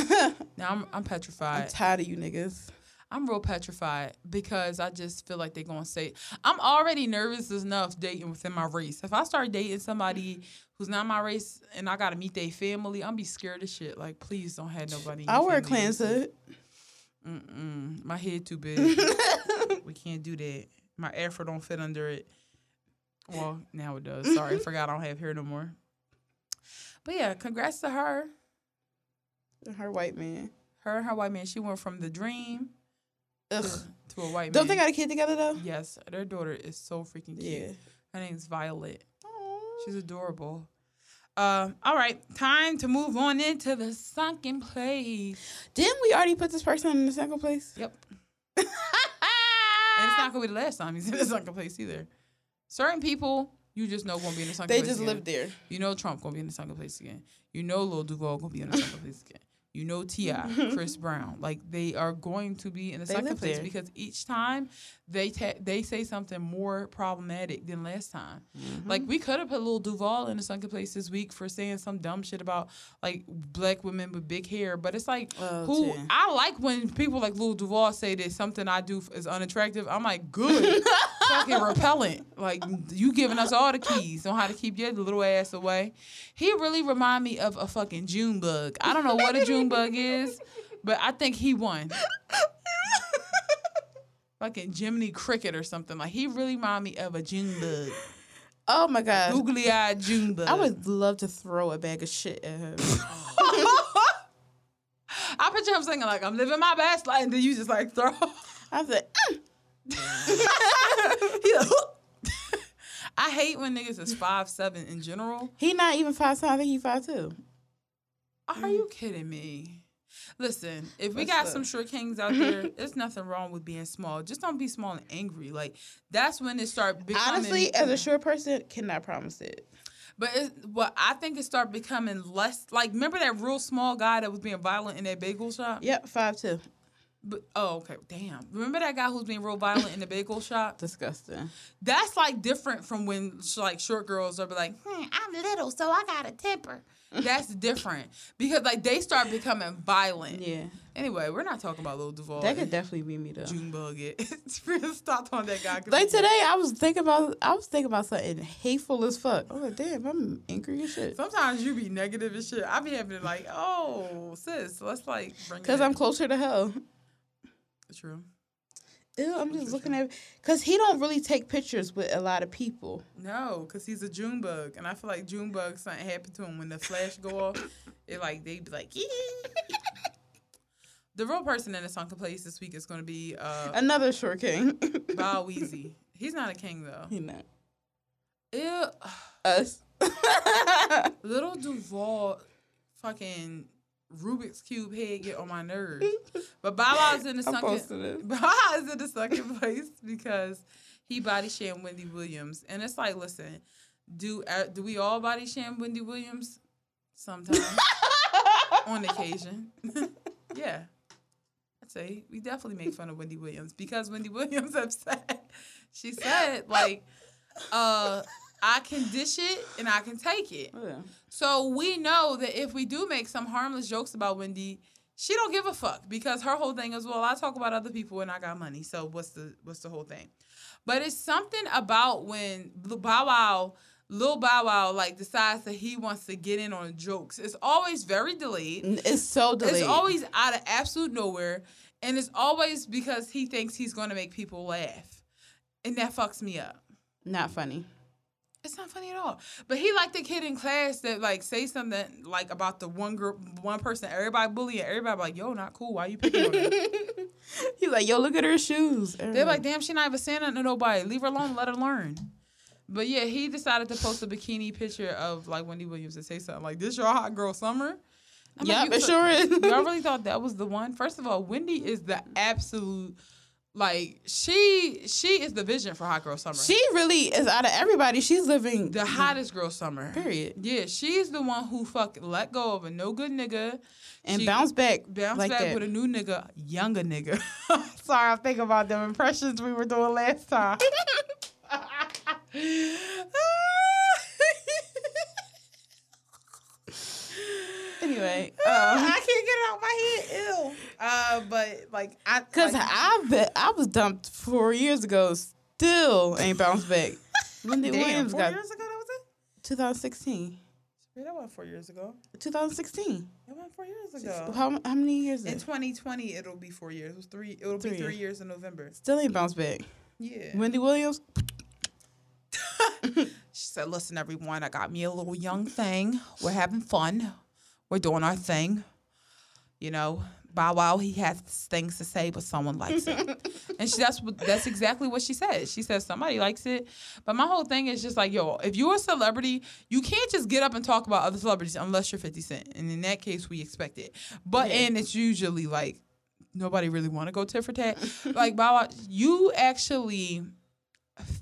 now I'm I'm petrified. I'm petrified. tired of you niggas. I'm real petrified because I just feel like they're gonna say I'm already nervous enough dating within my race. If I start dating somebody who's not my race and I gotta meet their family, I'm be scared as shit. Like, please don't have nobody. I wear a races. hood. Mm-mm. My head too big. [laughs] we can't do that. My afro don't fit under it. Well, now it does. Sorry, I [laughs] forgot I don't have hair no more. But yeah, congrats to her. Her white man. Her and her white man. She went from the dream Ugh. to a white Don't man. they got a kid together though? Yes, their daughter is so freaking cute. Yeah. Her name's Violet. She's adorable. Uh, all right, time to move on into the sunken place. Didn't we already put this person in the second place? Yep. [laughs] and it's not gonna be the last time he's in the sunken place either. Certain people you just know gonna be in the sunken They place. They just again. lived there. You know Trump gonna be in the sunken place again. You know Lil Duval gonna be in the sunken place again. You know T.I., Chris Brown, like they are going to be in the They second place there. because each time they ta- they say something more problematic than last time. Mm-hmm. Like we could have put Lil Duval in the sunken place this week for saying some dumb shit about like black women with big hair, but it's like Oh, who. I like when people like Lil Duval say that something I do is unattractive. I'm like good, [laughs] fucking repellent. Like you giving us all the keys on how to keep your little ass away. He really remind me of a fucking June bug. I don't know what a June bug is, but I think he won. Fucking Jiminy Cricket or something. Like he really remind me of a June bug, Oh my god. googly eyed June bug. I would love to throw a bag of shit at him. [laughs] I picture him singing like I'm living my best life, and then you just like throw. [laughs] I said, like, [laughs] [laughs] I hate when niggas is five seven in general. he not even five seven. I think he five two. Are you kidding me? Listen, if we What's got up? some short kings out there, [laughs] there's nothing wrong with being small. Just don't be small and angry. Like that's when it start becoming. Honestly, as a mm. short person, cannot promise it. but it, but I think it start becoming less. Like remember that real small guy that was being violent in that bagel shop? Yep, five two. But oh, okay, damn. Remember that guy who's being real violent in the bagel [laughs] shop? Disgusting. That's like different from when like short girls are like, hmm, I'm little, so I got a temper. That's [laughs] different because like they start becoming violent. Yeah, Anyway, we're not talking about Lil Duval. that could definitely be me though. Junebug it. [laughs] Stop on that guy. Like today, I was thinking about I was thinking about something hateful as fuck. I was like, damn, I'm angry as shit. Sometimes you be negative and shit. I be having to like, oh sis, let's like bring. Cause I'm closer to hell. True. Ew, I'm just looking at because he don't really take pictures with a lot of people. No, because he's a June bug, and I feel like Junebug something happened to him when the flash go off. It like they be like. The real person in the sunken place this week is going to be uh, Another short king. [laughs] Bow Weezy. He's not a king though. he not Ew. us. [laughs] Little Duval, fucking Rubik's cube head get on my nerves. [laughs] But Wow's in the I'm second. Bow Wow is in the second [laughs] place because he body shamed Wendy Williams, and it's like, listen, do uh, do we all body shame Wendy Williams? Sometimes, [laughs] on occasion, yeah. I'd say we definitely make fun of Wendy Williams because Wendy Williams upset. She said like, uh. I can dish it and I can take it. Yeah. So we know that if we do make some harmless jokes about Wendy, she don't give a fuck because her whole thing is, well, I talk about other people and I got money. So what's the what's the whole thing? But it's something about when Bow Wow, Lil Bow Wow, like decides that he wants to get in on jokes. It's always very delayed. It's so delayed. It's always out of absolute nowhere, and it's always because he thinks he's going to make people laugh, and that fucks me up. not funny. It's not funny at all. But he like the kid in class that like say something like about the one group, one person, everybody bullying, everybody like, yo, not cool. Why you picking on her? [laughs] He's like, yo, look at her shoes. They're like, damn, she not even saying nothing to nobody. Leave her alone. Let her learn. But yeah, he decided to post a bikini picture of like Wendy Williams and say something like, "This your hot girl summer." I'm like, it sure is. [laughs] Y'all [laughs] really thought that was the one? First of all, Wendy is the absolute like she she is the vision for hot girl summer. She really is out of everybody. She's living the hottest girl summer. period Yeah, she's the one who fuck let go of a no good nigga and She bounce back, bounce like back that. with a new nigga, younger nigga. [laughs] [laughs] Sorry, I'm thinking about them impressions we were doing last time. [laughs] anyway, [laughs] I um, can't get it out my head. Ew. Uh, but like I cause like, I bet I was dumped four years ago. Still ain't bounced back. Wendy damn, Williams four got years ago that was it. 2016. Yeah, that went four years ago. 2016. That went four years ago. How how many years? In it? 2020, it'll be four years. It was three. It'll be Three three years. years in November. Still ain't bounced back. Yeah. Wendy Williams. [laughs] [laughs] She said, "Listen, everyone, I got me a little young thing. We're having fun. We're doing our thing. You know, Bow Wow, he has things to say, but someone likes it. [laughs] and she, that's what that's exactly what she said. She says somebody likes it. But my whole thing is just like, yo, if you're a celebrity, you can't just get up and talk about other celebrities unless you're 50 Cent. And in that case, we expect it. But Yeah. and it's usually like nobody really want to go tit for tat. like Bow Wow, you actually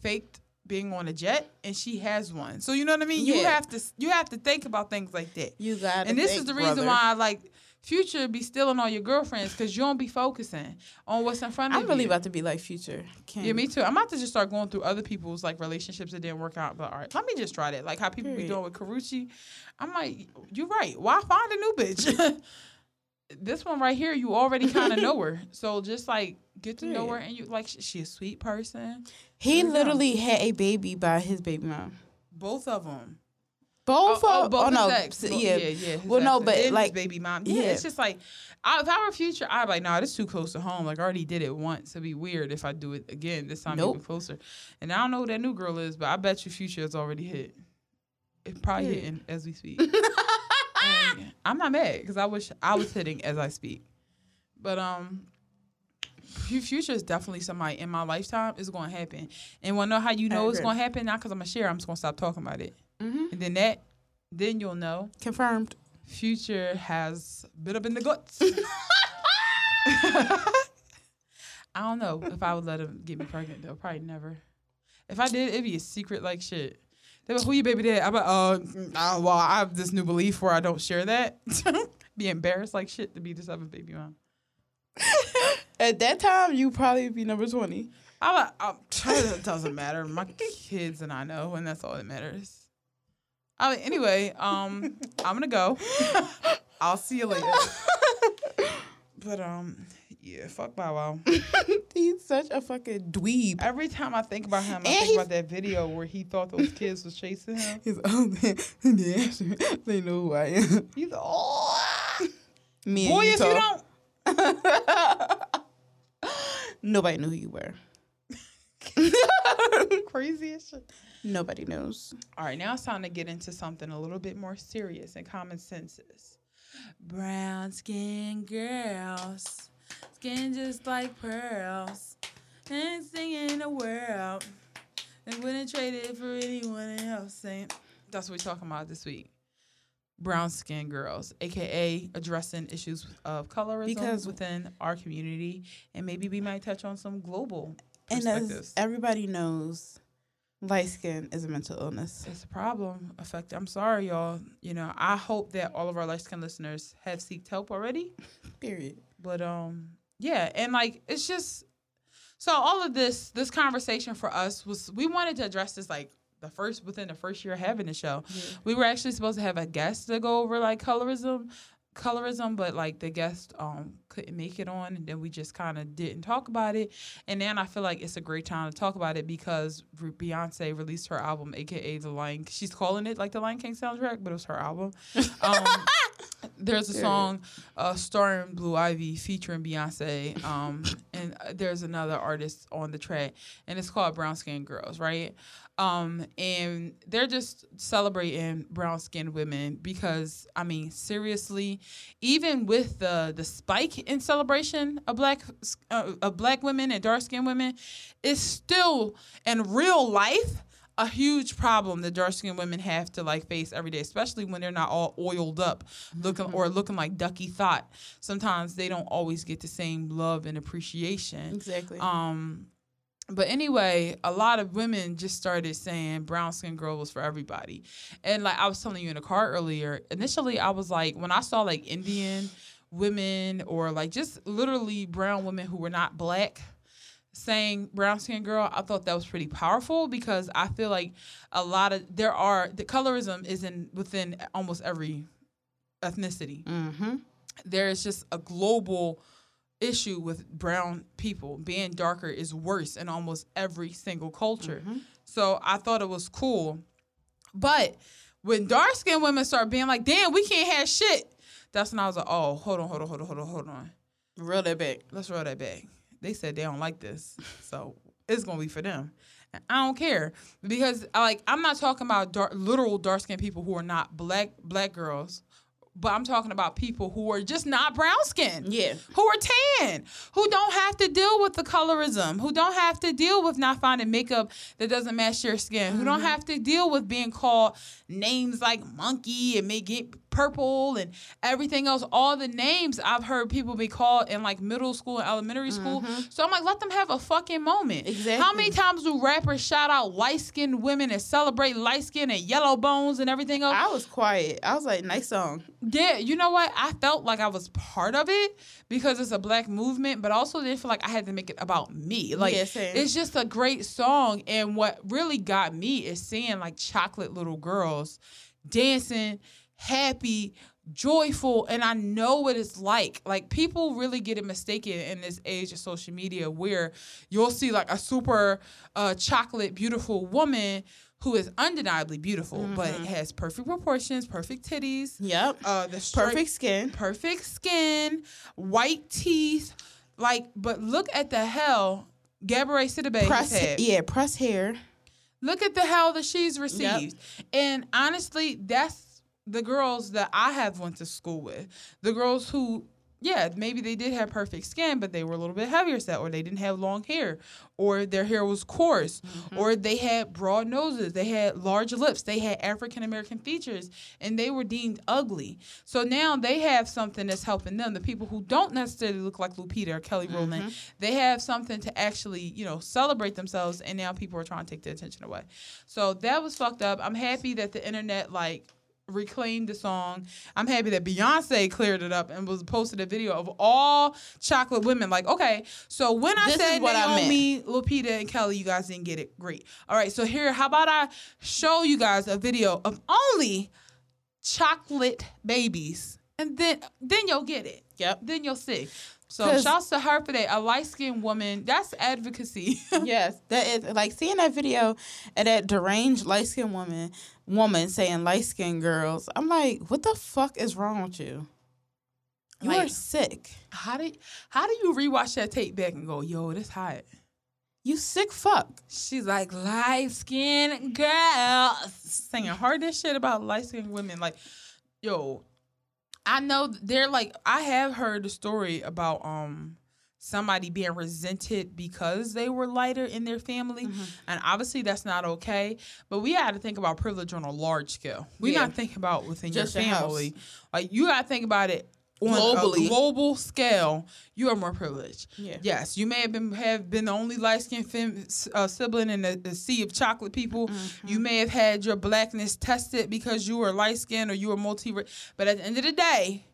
faked being on a jet and she has one. So you know what I mean? You have to you have to think about things like that. You got And this is the reason why I like Future be stealing all your girlfriends because you don't be focusing on what's in front of you. I'm you. really about to be like Future. Yeah, me too. I'm about to just start going through other people's like relationships that didn't work out. But all right, let me just try that. Like how people be doing with Karrueche. I'm like, you're right. Why find a new bitch? [laughs] this one right here, you already kind of know her. [laughs] So just like get to know her, and you like she, she a sweet person. He go. literally had a baby by his baby mom. Both of them. Both oh, of both oh, no, ex. yeah. yeah, yeah. Well, no, but, like- baby mom. Yeah, yeah. it's just like I, if I were future, I'd be like, nah, this too close to home. Like I already did it once. It'd be weird if I do it again. This time Nope. even closer. And I don't know who that new girl is, but I bet you future is already hit. It's probably Period. hitting as we speak. [laughs] And I'm not mad because I wish I was hitting as I speak. But um. Fu- Future is definitely somebody in my lifetime is going to happen, and want to know how you know it's going to happen? Not because I'm going to share. I'm just going to stop talking about it, hmm and then that, then you'll know Confirmed. Future has bit up in the guts. [laughs] I don't know if I would let him get me pregnant though. Probably never. If I did, it'd be a secret like shit. They like, who your baby dad? I'm like, uh, uh, well, I have this new belief where I don't share that. [laughs] be embarrassed like shit to be the seventh baby mom. [laughs] At that time, you probably be number twenty. I'm like, I'm, it doesn't matter. My kids and I know, and that's all that matters. I mean, anyway, um, I'm gonna go. [laughs] I'll see you later. But um, yeah, fuck Bow Wow. [laughs] He's such a fucking dweeb. Every time I think about him, I And think he- about that video where he thought those kids was chasing him. He's oh [laughs] they, they, they know who I am. He's oh, Me and boy, if you don't, Nobody knew who you were. [laughs] crazy as shit. Nobody knows. All right, now it's time to get into something a little bit more serious and common senses. Brown skin girls, skin just like pearls, and singing in the world. They wouldn't trade it for anyone else. Ain't- That's what we're talking about this week. Brown skin girls, aka addressing issues of colorism Because- within our community, and maybe we might touch on some global And perspectives. as everybody knows, light skin is a mental illness. It's a problem. Affect. I'm sorry, y'all. You know, I hope that all of our light skin listeners have seeked help already. [laughs] Period. But um, yeah, and like it's just so all of this this conversation for us was we wanted to address this like the first within the first year of having the show. We were actually supposed to have a guest to go over like colorism, colorism, but like the guest um couldn't make it on, and then we just kind of didn't talk about it. And then I feel like it's a great time to talk about it because Beyonce released her album, aka The Lion. She's calling it like the Lion King soundtrack, but it was her album. [laughs] Um, there's a Period. song uh, starring Blue Ivy featuring Beyonce, um, [laughs] and uh, there's another artist on the track, and it's called Brown Skin Girls, right? Um, and they're just celebrating brown skinned women because I mean, seriously, even with the the spike in celebration of black uh, of black women and dark skinned women, it's still in real life a huge problem that dark skinned women have to like face every day, especially when they're not all oiled up, looking or looking like Duckie Thot. Sometimes they don't always get the same love and appreciation. Exactly. Um, but anyway, a lot of women just started saying brown skin girl was for everybody. And like I was telling you in the car earlier, initially I was like, when I saw like Indian women or like just literally brown women who were not black saying brown skin girl, I thought that was pretty powerful because I feel like a lot of there are the colorism is in within almost every ethnicity mm-hmm. there is just a global issue with brown people. Being darker is worse in almost every single culture. So I thought it was cool. But when dark skinned women start being like, damn, we can't have shit, that's when I was like, oh, hold on, hold on, hold on, hold on, hold on. Real that back. Let's roll that back. They said they don't like this. So it's gonna be for them. And I don't care. Because like I'm not talking about dark, literal dark skinned people who are not black black girls but I'm talking about people who are just not brown skin. Yeah. Who are tan, who don't have to deal with the colorism, who don't have to deal with not finding makeup that doesn't match your skin, who don't mm-hmm. have to deal with being called names like monkey and make it purple and everything else. All the names I've heard people be called in like middle school and elementary school. Mm-hmm. So I'm like, let them have a fucking moment. Exactly. How many times do rappers shout out light skinned women and celebrate light skin and yellow bones and everything else? I was quiet. I was like, nice song. Yeah, you know what? I felt like I was part of it because it's a black movement, but also didn't feel like I had to make it about me. Like Yeah, it's just a great song, and what really got me is seeing like chocolate little girls dancing, happy, joyful, and I know what it's like. Like people really get it mistaken in this age of social media where you'll see like a super uh, chocolate beautiful woman who is undeniably beautiful, but Mm-hmm. has perfect proportions, perfect titties, Yep. uh, the Perfect skin. perfect skin, white teeth. Like, but look at the hell Gabourey Sidibe Press, has had. yeah, press hair. Look at the hell that she's received. And honestly, that's the girls that I have went to school with. The girls who, yeah, maybe they did have perfect skin, but they were a little bit heavier set, or they didn't have long hair, or their hair was coarse, mm-hmm. or they had broad noses, they had large lips, they had African American features, and they were deemed ugly. So now they have something that's helping them. The people who don't necessarily look like Lupita or Kelly Rowland, mm-hmm. they have something to actually, you know, celebrate themselves, and now people are trying to take their attention away. So that was fucked up. I'm happy that the internet like reclaimed the song. I'm happy that Beyonce cleared it up and was posted a video of all chocolate women. Like, okay, so when I This said what I meant. Lupita, and Kelly, you guys didn't get it. Great. All right, so here, how about I show you guys a video of only chocolate babies, and then then you'll get it. Yep. Then you'll see. So shouts to her for that. A light skinned woman. That's advocacy. [laughs] yes, that is like seeing that video of that deranged light skinned woman woman saying light skinned girls. I'm like, what the fuck is wrong with you? You Like- are sick. how do how do you rewatch that tape back and go, yo, this hot? You sick fuck. She's like light skinned girl singing hard shit about light skinned women. Like, yo, I know they're like I have heard a story about um somebody being resented because they were lighter in their family. And obviously that's not okay. But we gotta think about privilege on a large scale. We Yeah. not think about within Just your your family. Like you gotta think about it on Globally. a global scale, you are more privileged. Yeah. Yes, you may have been have been the only light skinned fem, uh, sibling in the, the sea of chocolate people. Mm-hmm. You may have had your blackness tested because you were light skinned or you were multi. But at the end of the day,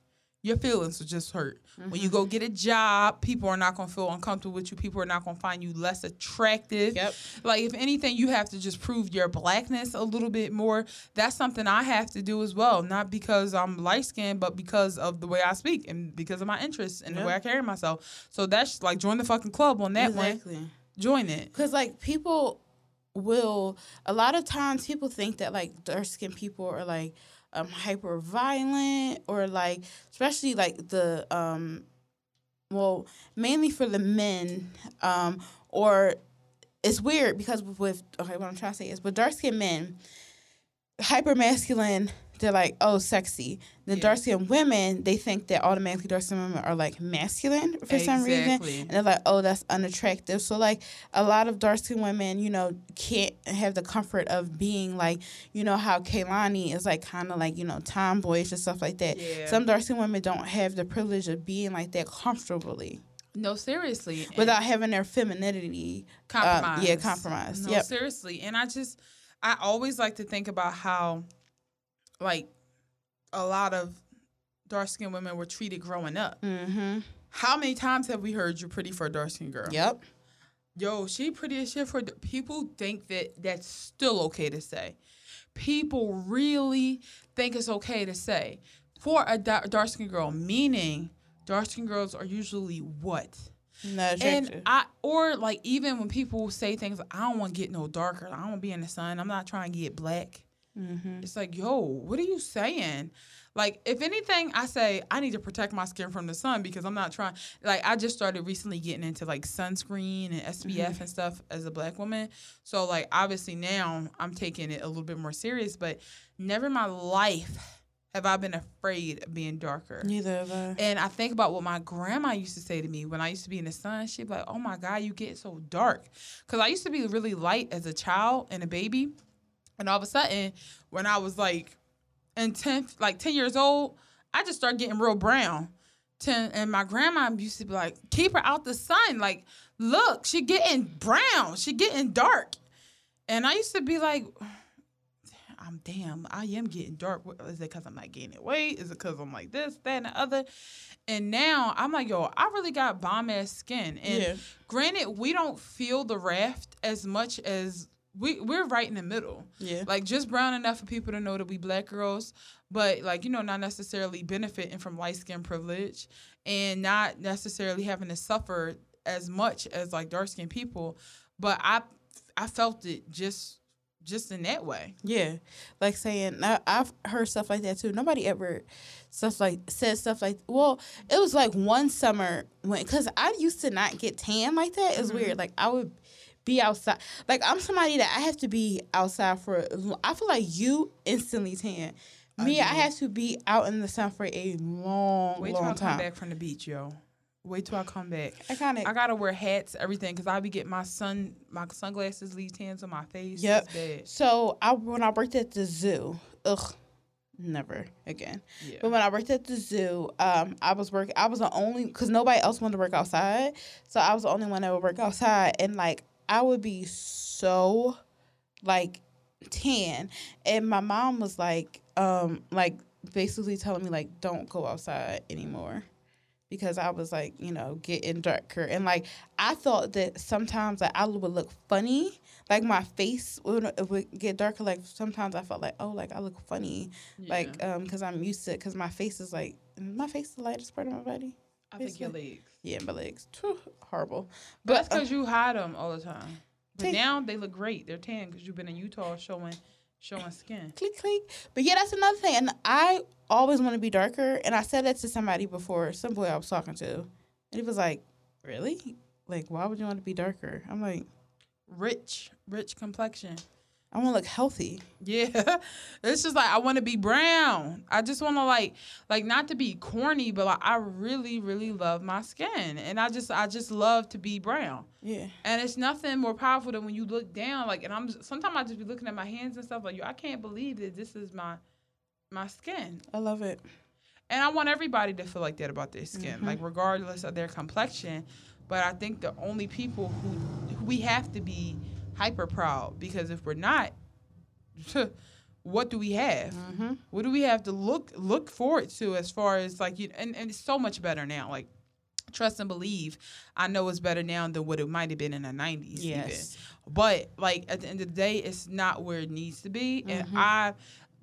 your feelings will just hurt. When you Mm-hmm. go get a job, people are not gonna feel uncomfortable with you. People are not gonna find you less attractive. Yep. Like if anything, you have to just prove your blackness a little bit more. That's something I have to do as well. Not because I'm light skinned, but because of the way I speak and because of my interests and the way I carry myself. So that's like join the fucking club on that one. Join it. Because like people will a lot of times people think that like dark skinned people are like um hyper violent or like especially like the um well mainly for the men um or it's weird because with okay what I'm trying to say is with dark skinned men hyper masculine they're like oh sexy the Yeah. dark skinned women they think that automatically dark skinned women are like masculine for some reason and they're like oh that's unattractive so like a lot of dark skinned women you know can't have the comfort of being like you know how Kehlani is like kind of like you know tomboyish and stuff like that Yeah. some dark skinned women don't have the privilege of being like that comfortably No, seriously. And without having their femininity um, compromise. yeah compromise No, yep seriously. And I just, I always like to think about how, like, a lot of dark skinned women were treated growing up. mm-hmm How many times have we heard you're pretty for a dark skinned girl? yep Yo, she pretty as shit for d- people think that that's still okay to say. People really think it's okay to say for a da- dark skinned girl, meaning dark skinned girls are usually what? not attractive And I or like even when people say things like, I don't want to get no darker, I don't want to be in the sun, I'm not trying to get black. Mm-hmm. It's like, yo, what are you saying? Like, if anything, I say I need to protect my skin from the sun because I'm not trying. Like, I just started recently getting into like sunscreen and SPF and stuff as a black woman. So, like, obviously now I'm taking it a little bit more serious, but never in my life have I been afraid of being darker. Neither have I. And I think about what my grandma used to say to me when I used to be in the sun. She'd be like, "Oh my God, you get so dark," because I used to be really light as a child and a baby, and all of a sudden, when I was like in tenth, like ten years old, I just started getting real brown. Ten, and my grandma used to be like, "Keep her out the sun. Like, look, she getting brown. She getting dark." And I used to be like, I'm damn, I am getting dark. Is it because I'm not gaining weight? Is it because I'm like this, that, and the other? And now I'm like, yo, I really got bomb ass skin. And Yeah. granted, we don't feel the raft as much as we we're right in the middle. Yeah. Like just brown enough for people to know that we black girls, but like, you know, not necessarily benefiting from light skin privilege and not necessarily having to suffer as much as like dark skinned people. But I I felt it just just in that way. Yeah, like saying I, I've heard stuff like that too. Nobody ever stuff like said stuff like. Well, it was like one summer when because I used to not get tan like that. It's mm-hmm. weird. Like I would be outside. Like I'm somebody that I have to be outside for. I feel like you instantly tan. Me, I, do. have to be out in the sun for a long, Wait till I long come time. back from the beach, yo. Wait till I come back. I kind of I gotta wear hats, everything, cause I be getting my sun, my sunglasses leave tans on my face. Yep. So I when I worked at the zoo, ugh, never again. Yeah. But when I worked at the zoo, um, I was working. I was the only because nobody else wanted to work outside, so I was the only one that would work outside, and like I would be so, like, tan, and my mom was like, um, like basically telling me like don't go outside anymore. Because I was like, you know, getting darker, and like I thought that sometimes like I would look funny, like my face would, would get darker. Like sometimes I felt like, oh, like I look funny, like um because i'm used to it. Because my face is like my face is the lightest part of my body I think your legs. yeah my legs Phew, horrible But that's but uh, because you hide them all the time. But Take- now they look great. They're tan because you've been in Utah showing, showing skin. click click but yeah that's another thing and i always want to be darker and i said that to somebody before some boy i was talking to and he was like really like why would you want to be darker i'm like Rich, rich complexion. I want to look healthy Yeah, [laughs] it's just like I want to be brown. I just want to like, like not to be corny, but like I really, really love my skin, and I just, I just love to be brown. yeah And it's nothing more powerful than when you look down, like, and I'm sometimes I just be looking at my hands and stuff like, yo, I can't believe that this is my, my skin. i love it And I want everybody to feel like that about their skin, Mm-hmm. like regardless of their complexion. But I think the only people who, who we have to be hyper proud because if we're not, [laughs] what do we have? mm-hmm. What do we have to look look forward to as far as like you and, and it's so much better now. Like trust and believe, I know it's better now than what it might have been in the nineties. Yes. But like at the end of the day, it's not where it needs to be. And Mm-hmm. I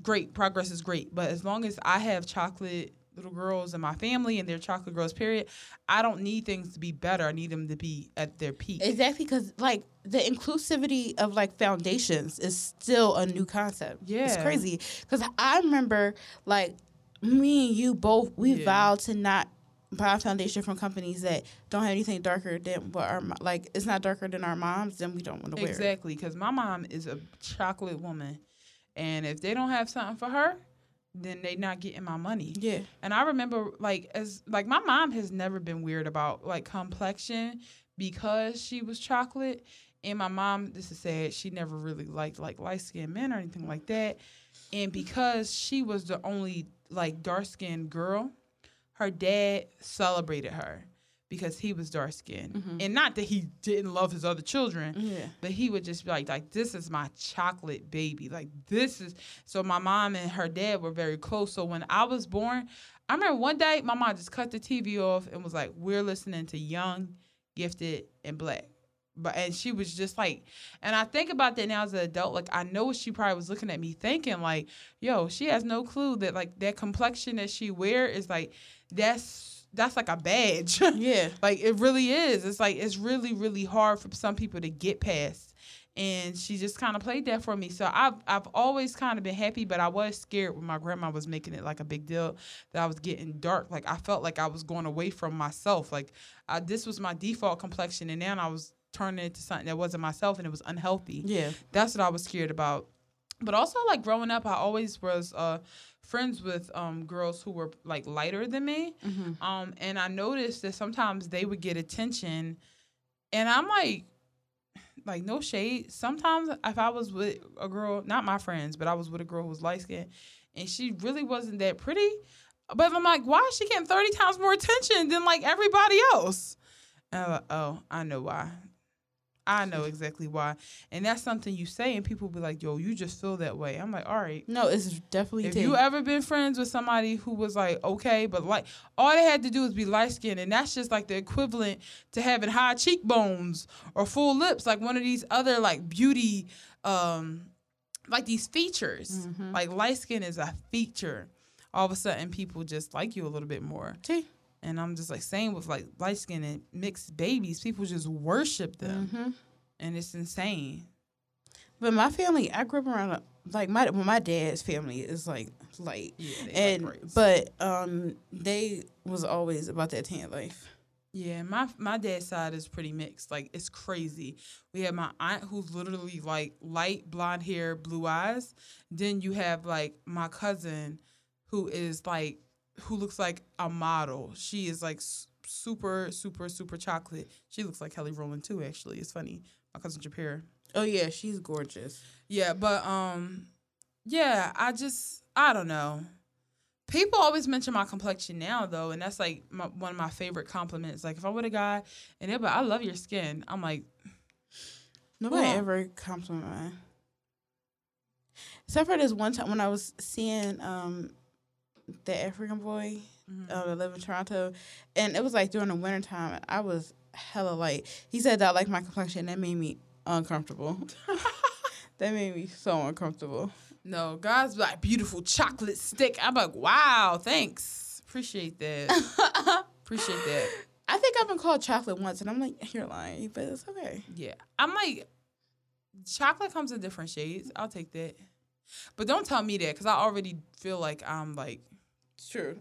great progress is great. But as long as I have chocolate little girls in my family and they're chocolate girls, period, I don't need things to be better. I need them to be at their peak. exactly because like the inclusivity of like foundations is still a new concept Yeah. it's crazy because i remember like me and you both we Yeah. vowed to not buy foundation from companies that don't have anything darker than what our like it's not darker than our moms then we don't want to wear it Exactly, because my mom is a chocolate woman, and if they don't have something for her, then they not getting my money. yeah And I remember, like, as like my mom has never been weird about like complexion because she was chocolate, and my mom, this is sad, she never really liked like light skinned men or anything like that, and because she was the only like dark skinned girl, her dad celebrated her because he was dark skinned, mm-hmm. and not that he didn't love his other children, yeah but he would just be like, like this is my chocolate baby. Like this is so my mom and her dad were very close. So when I was born, I remember one day my mom just cut the TV off and was like, We're listening to Young, Gifted, and Black. But and she was just like, and I think about that now as an adult. Like I know she probably was looking at me thinking like, yo, she has no clue that like that complexion that she wear is like that's that's like a badge. [laughs] yeah Like it really is. It's like it's really really hard for some people to get past. And she just kind of played that for me. So I've I've always kind of been happy, but I was scared when my grandma was making it like a big deal that I was getting dark. Like I felt like I was going away from myself. Like I, this was my default complexion, and now I was turning it into something that wasn't myself, and it was unhealthy. yeah That's what I was scared about. But also like growing up, I always was uh friends with um girls who were like lighter than me. Mm-hmm. Um, and I noticed that sometimes they would get attention, and I'm like, like no shade. Sometimes if I was with a girl, not my friends, but I was with a girl who was light skinned, and she really wasn't that pretty. But I'm like, why is she getting 30 times more attention than like everybody else? And I'm like, oh, I know why. I know exactly why. And that's something you say, and people be like, yo, you just feel that way. I'm like, all right. No, it's definitely. If you ever been friends with somebody who was like okay, but like all they had to do was be light skinned, and that's just like the equivalent to having high cheekbones or full lips, like one of these other like beauty, um, like these features. Mhm. Like light skin is a feature. All of a sudden, people just like you a little bit more. Tea. And I'm just like same with like light skin and mixed babies. People just worship them, Mhm. and it's insane. But my family, I grew up around a- like my well, my dad's family is like light, Yeah, they like and but um they was always about that tan life. Yeah, my my dad's side is pretty mixed. Like it's crazy. We have my aunt who's literally like light blonde hair, blue eyes. Then you have like my cousin who is like who looks like a model. She is like super super super chocolate. She looks like Kelly Rowland too actually. It's funny. My cousin Japira. Oh yeah, she's gorgeous. Yeah, but um yeah, I just I don't know. People always mention my complexion now though, and that's like my, one of my favorite compliments. Like if I'm with a guy and they're like, "I love your skin," I'm like, Nobody Well- ever compliment mine. Except for this one time when I was seeing um the African boy mhm. uh, that live in Toronto, and it was like during the winter time, and I was hella light. He said that I like my complexion. That made me uncomfortable. [laughs] that made me so uncomfortable. no, guys be like beautiful chocolate stick. I'm like, wow, thanks, appreciate that, [laughs] appreciate that. I think I've been called chocolate once, and I'm like, you're lying, but it's okay. Yeah, I'm like, chocolate comes in different shades. I'll take that, but don't tell me that because I already feel like I'm like It's true.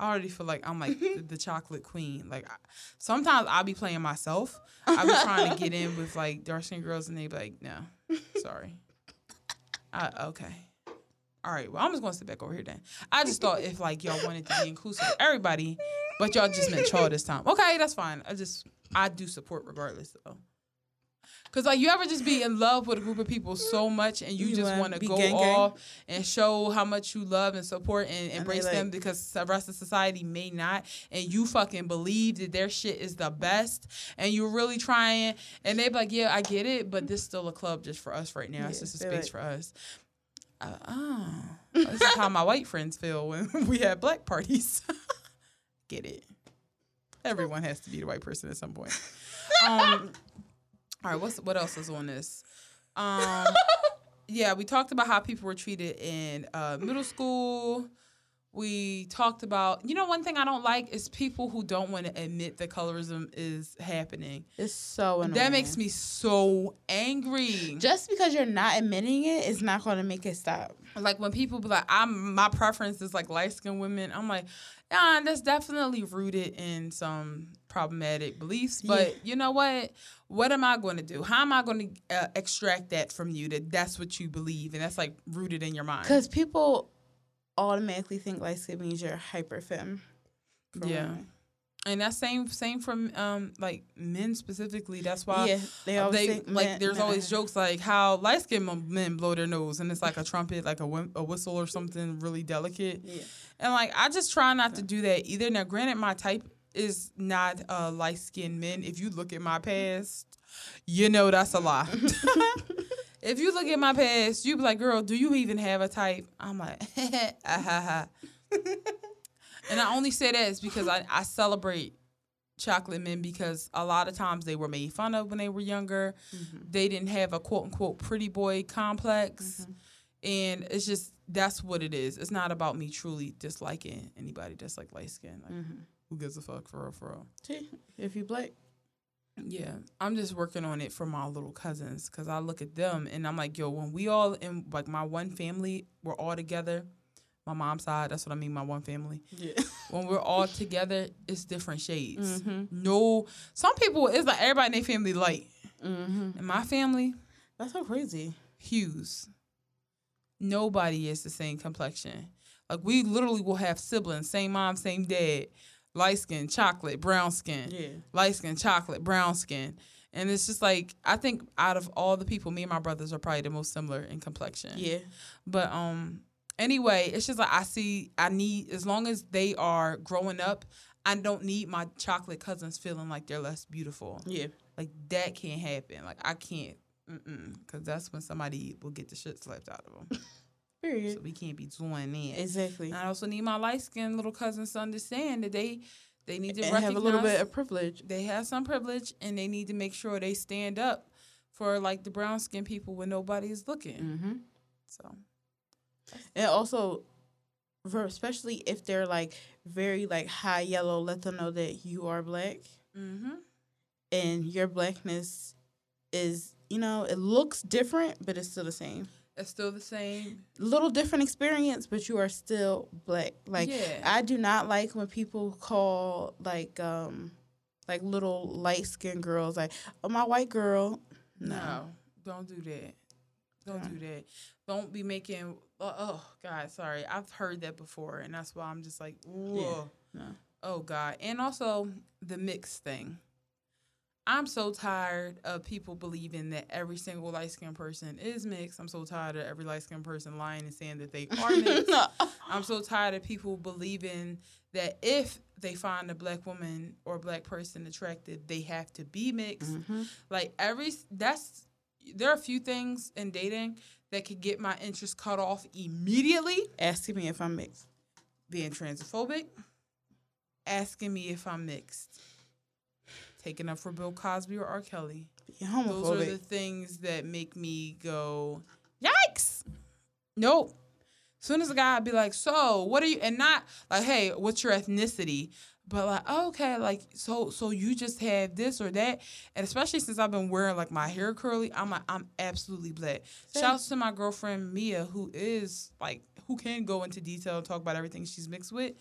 I already feel like I'm like the, [laughs] the chocolate queen. Like I, sometimes I'll be playing myself. I'll be trying to get in with like dark skinned girls, and they be like, "No, sorry." [laughs] I, okay, all right. Well, I'm just gonna sit back over here then. I just thought if like y'all wanted to be inclusive of everybody, but y'all just meant y'all this time. Okay, that's fine. I just I do support regardless though. Cause like you ever just be in love with a group of people so much and you, You just want to go gang gang? off and show how much you love and support and they embrace like- them because the rest of society may not and you fucking believe that their shit is the best and you're really trying and they be like yeah I get it but this is still a club just for us right now. It's Yeah, just a space like- for us. Uh, oh. This is how my white friends feel when [laughs] we have black parties. [laughs] Get it. Everyone has to be the white person at some point. [laughs] Um all right what's what else is on this? Um [laughs] yeah we talked about how people were treated in uh, middle school. We talked about you know one thing i don't like is people who don't want to admit that colorism is happening. It's so annoying. that makes me so angry. Just because you're not admitting it is not going to make it stop. like when people be like i'm my preference is like light skinned women. I'm like yeah that's definitely rooted in some problematic beliefs but Yeah. you know what what am i going to do how am i going to uh, extract that from you that that's what you believe and that's like rooted in your mind Because people automatically think light skin means you're hyper femme. Yeah. women. And that same same from um like men specifically that's why yeah, they always they think like there's always jokes like how light skinned men blow their nose and it's like a trumpet like a, whi- a whistle or something really delicate Yeah. And like I just try not to do that either. Now, granted, my type is not uh, light skinned men. If you look at my past, you know that's a lie. [laughs] [laughs] if you look at my past, you be like, "Girl, do you even have a type?" I'm like, [laughs] ah, ha, ha. And I only say that is because I, I celebrate chocolate men because a lot of times they were made fun of when they were younger. They didn't have a quote unquote pretty boy complex. And it's just that's what it is. It's not about me truly disliking anybody that's like light skin. Like Mhm. who gives a fuck for real for real. See, if you black, Yeah. I'm just working on it for my little cousins because I look at them and I'm like, yo, when we all in like my one family, we're all together. My mom's side, that's what I mean, my one family. yeah, [laughs] When we're all together, it's different shades. mm-hmm. No, some people, it's like everybody in their family light. Mm-hmm. In my family, that's so crazy. hues. nobody is the same complexion. Like we literally will have siblings, same mom, same dad, light skin, chocolate, brown skin, Yeah. light skin, chocolate, brown skin. And it's just like I think out of all the people, me and my brothers are probably the most similar in complexion. Yeah. But um anyway, it's just like I see I need as long as they are growing up, I don't need my chocolate cousins feeling like they're less beautiful. Yeah. Like that can't happen. Like I can't because that's when somebody will get the shit slapped out of them. [laughs] Period. so we can't be doing that. Exactly. And I also need my light skinned little cousins to understand that they they need to And recognize have a little bit of privilege. they have some privilege and they need to make sure they stand up for like the brown skinned people when nobody is looking. Mm-hmm. So And also, for especially if they're like very like high yellow, let them know that you are black mm-hmm. and your blackness is, you know, it looks different, but it's still the same. it's still the same. Little different experience, but you are still black. Like yeah. I do not like when people call like um like little light skinned girls like, oh my white girl. No. No. don't do that. Don't Yeah. do that. Don't be making. Oh, oh, God, sorry. I've heard that before, and that's why I'm just like, whoa. No. Oh God. And also the mix thing. I'm so tired of people believing that every single light skinned person is mixed. I'm so tired of every light skinned person lying and saying that they [laughs] are mixed. I'm so tired of people believing that if they find a black woman or black person attractive, they have to be mixed. Mhm. Like every that's there are a few things in dating that could get my interest cut off immediately. Asking me if I'm mixed. Being transphobic, asking me if I'm mixed, taking up for Bill Cosby or R. Kelly. You're Those are the things that make me go, yikes. Nope. Soon as a guy I'd be like, so what are you and not like, hey, what's your ethnicity? But like, oh, okay, like so so you just have this or that. And especially since I've been wearing like my hair curly, I'm like, I'm absolutely black. Same. Shouts to my girlfriend Mia, who is like who can go into detail and talk about everything she's mixed with.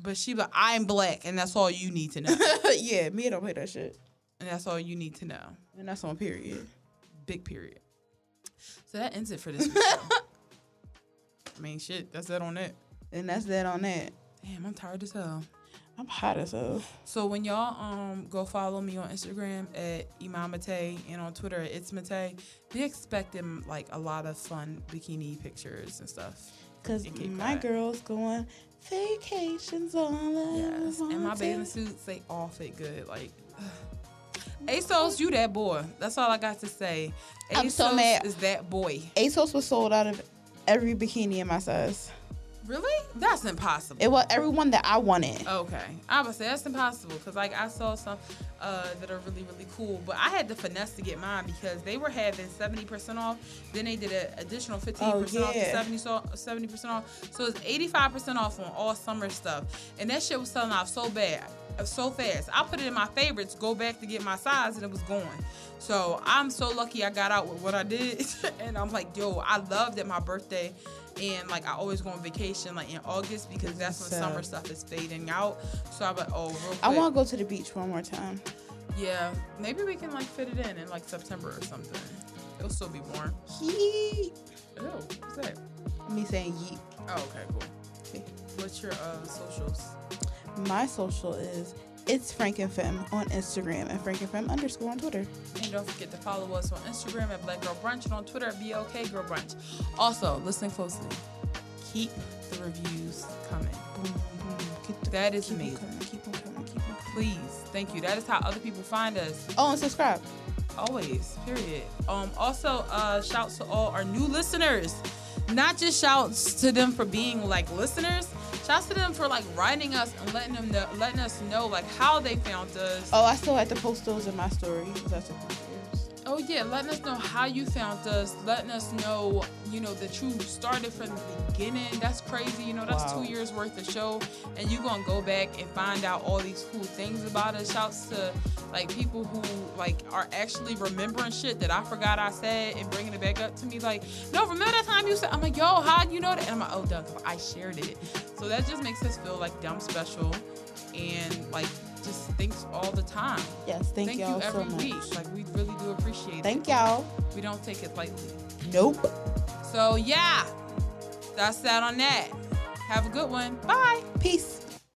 But she like, I'm black, and that's all you need to know. [laughs] yeah, me don't play that shit. and that's all you need to know. And that's on period. Big period. So that ends it for this week. [laughs] I mean, shit, that's that on that. And that's that on that. Damn, I'm tired as hell. I'm hot as hell. So when y'all um go follow me on Instagram at Imamate and on Twitter at It's Mate, be expecting like a lot of fun bikini pictures and stuff. Cause my girls going vacations all I Yes, and my bathing suits they all fit good. Like, ASOS, you that boy. That's all I got to say. ASOS I'm so mad. is that boy. ASOS was sold out of every bikini in my size. Really? That's impossible. It was everyone that I wanted. Okay, I would say that's impossible because like I saw some uh, that are really really cool, but I had to finesse to get mine because they were having seventy percent off. Then they did an additional fifteen percent off, yeah. to 70 percent off. So it's eighty five percent off on all summer stuff, and that shit was selling off so bad, so fast. I put it in my favorites, go back to get my size, and it was gone. So I'm so lucky I got out with what I did, [laughs] and I'm like, yo, I love that my birthday. And like I always go on vacation like in August because that's when So- summer stuff is fading out. So I'm like, oh, real quick. I want to go to the beach one more time. Yeah, maybe we can like fit it in in like September or something. It'll still be warm. Yeet. Ew, what's that? Me saying yeet. Oh, okay, cool. Okay. What's your uh socials? My social is it's Frank and Femme on Instagram and Frank and Femme underscore on Twitter. And don't forget to follow us on Instagram at Black Girl Brunch and on Twitter at BLK Girl Brunch. Also, listen closely. Keep the reviews coming. Boom, boom. Keep the- That is keep amazing. coming, Keep 'em coming. Keep 'em coming. Please, thank you. That is how other people find us. Oh, and subscribe. Always. Period. Um. Also, uh, shouts to all our new listeners. Not just shouts to them for being like listeners. Shouts to them for like writing us and letting them know, letting us know like how they found us. Oh, I still had to post those in my story. That's years. Oh yeah, letting us know how you found us, letting us know, you know, that you started from the beginning. That's crazy, you know, that's Wow. two years worth of show. And you're gonna go back and find out all these cool things about us. Shouts to like people who like are actually remembering shit that I forgot I said and bringing it back up to me. Like, no, remember that time you said I'm like, yo, how do you know that? And I'm like, oh duh, I shared it. So that just makes us feel like dumb special and like just thanks all the time. Yes, thank, Thank y'all you every so much. week. Like we really do appreciate it. Thank y'all. We don't take it lightly. Nope. So yeah, that's that on that. Have a good one. Bye. Peace.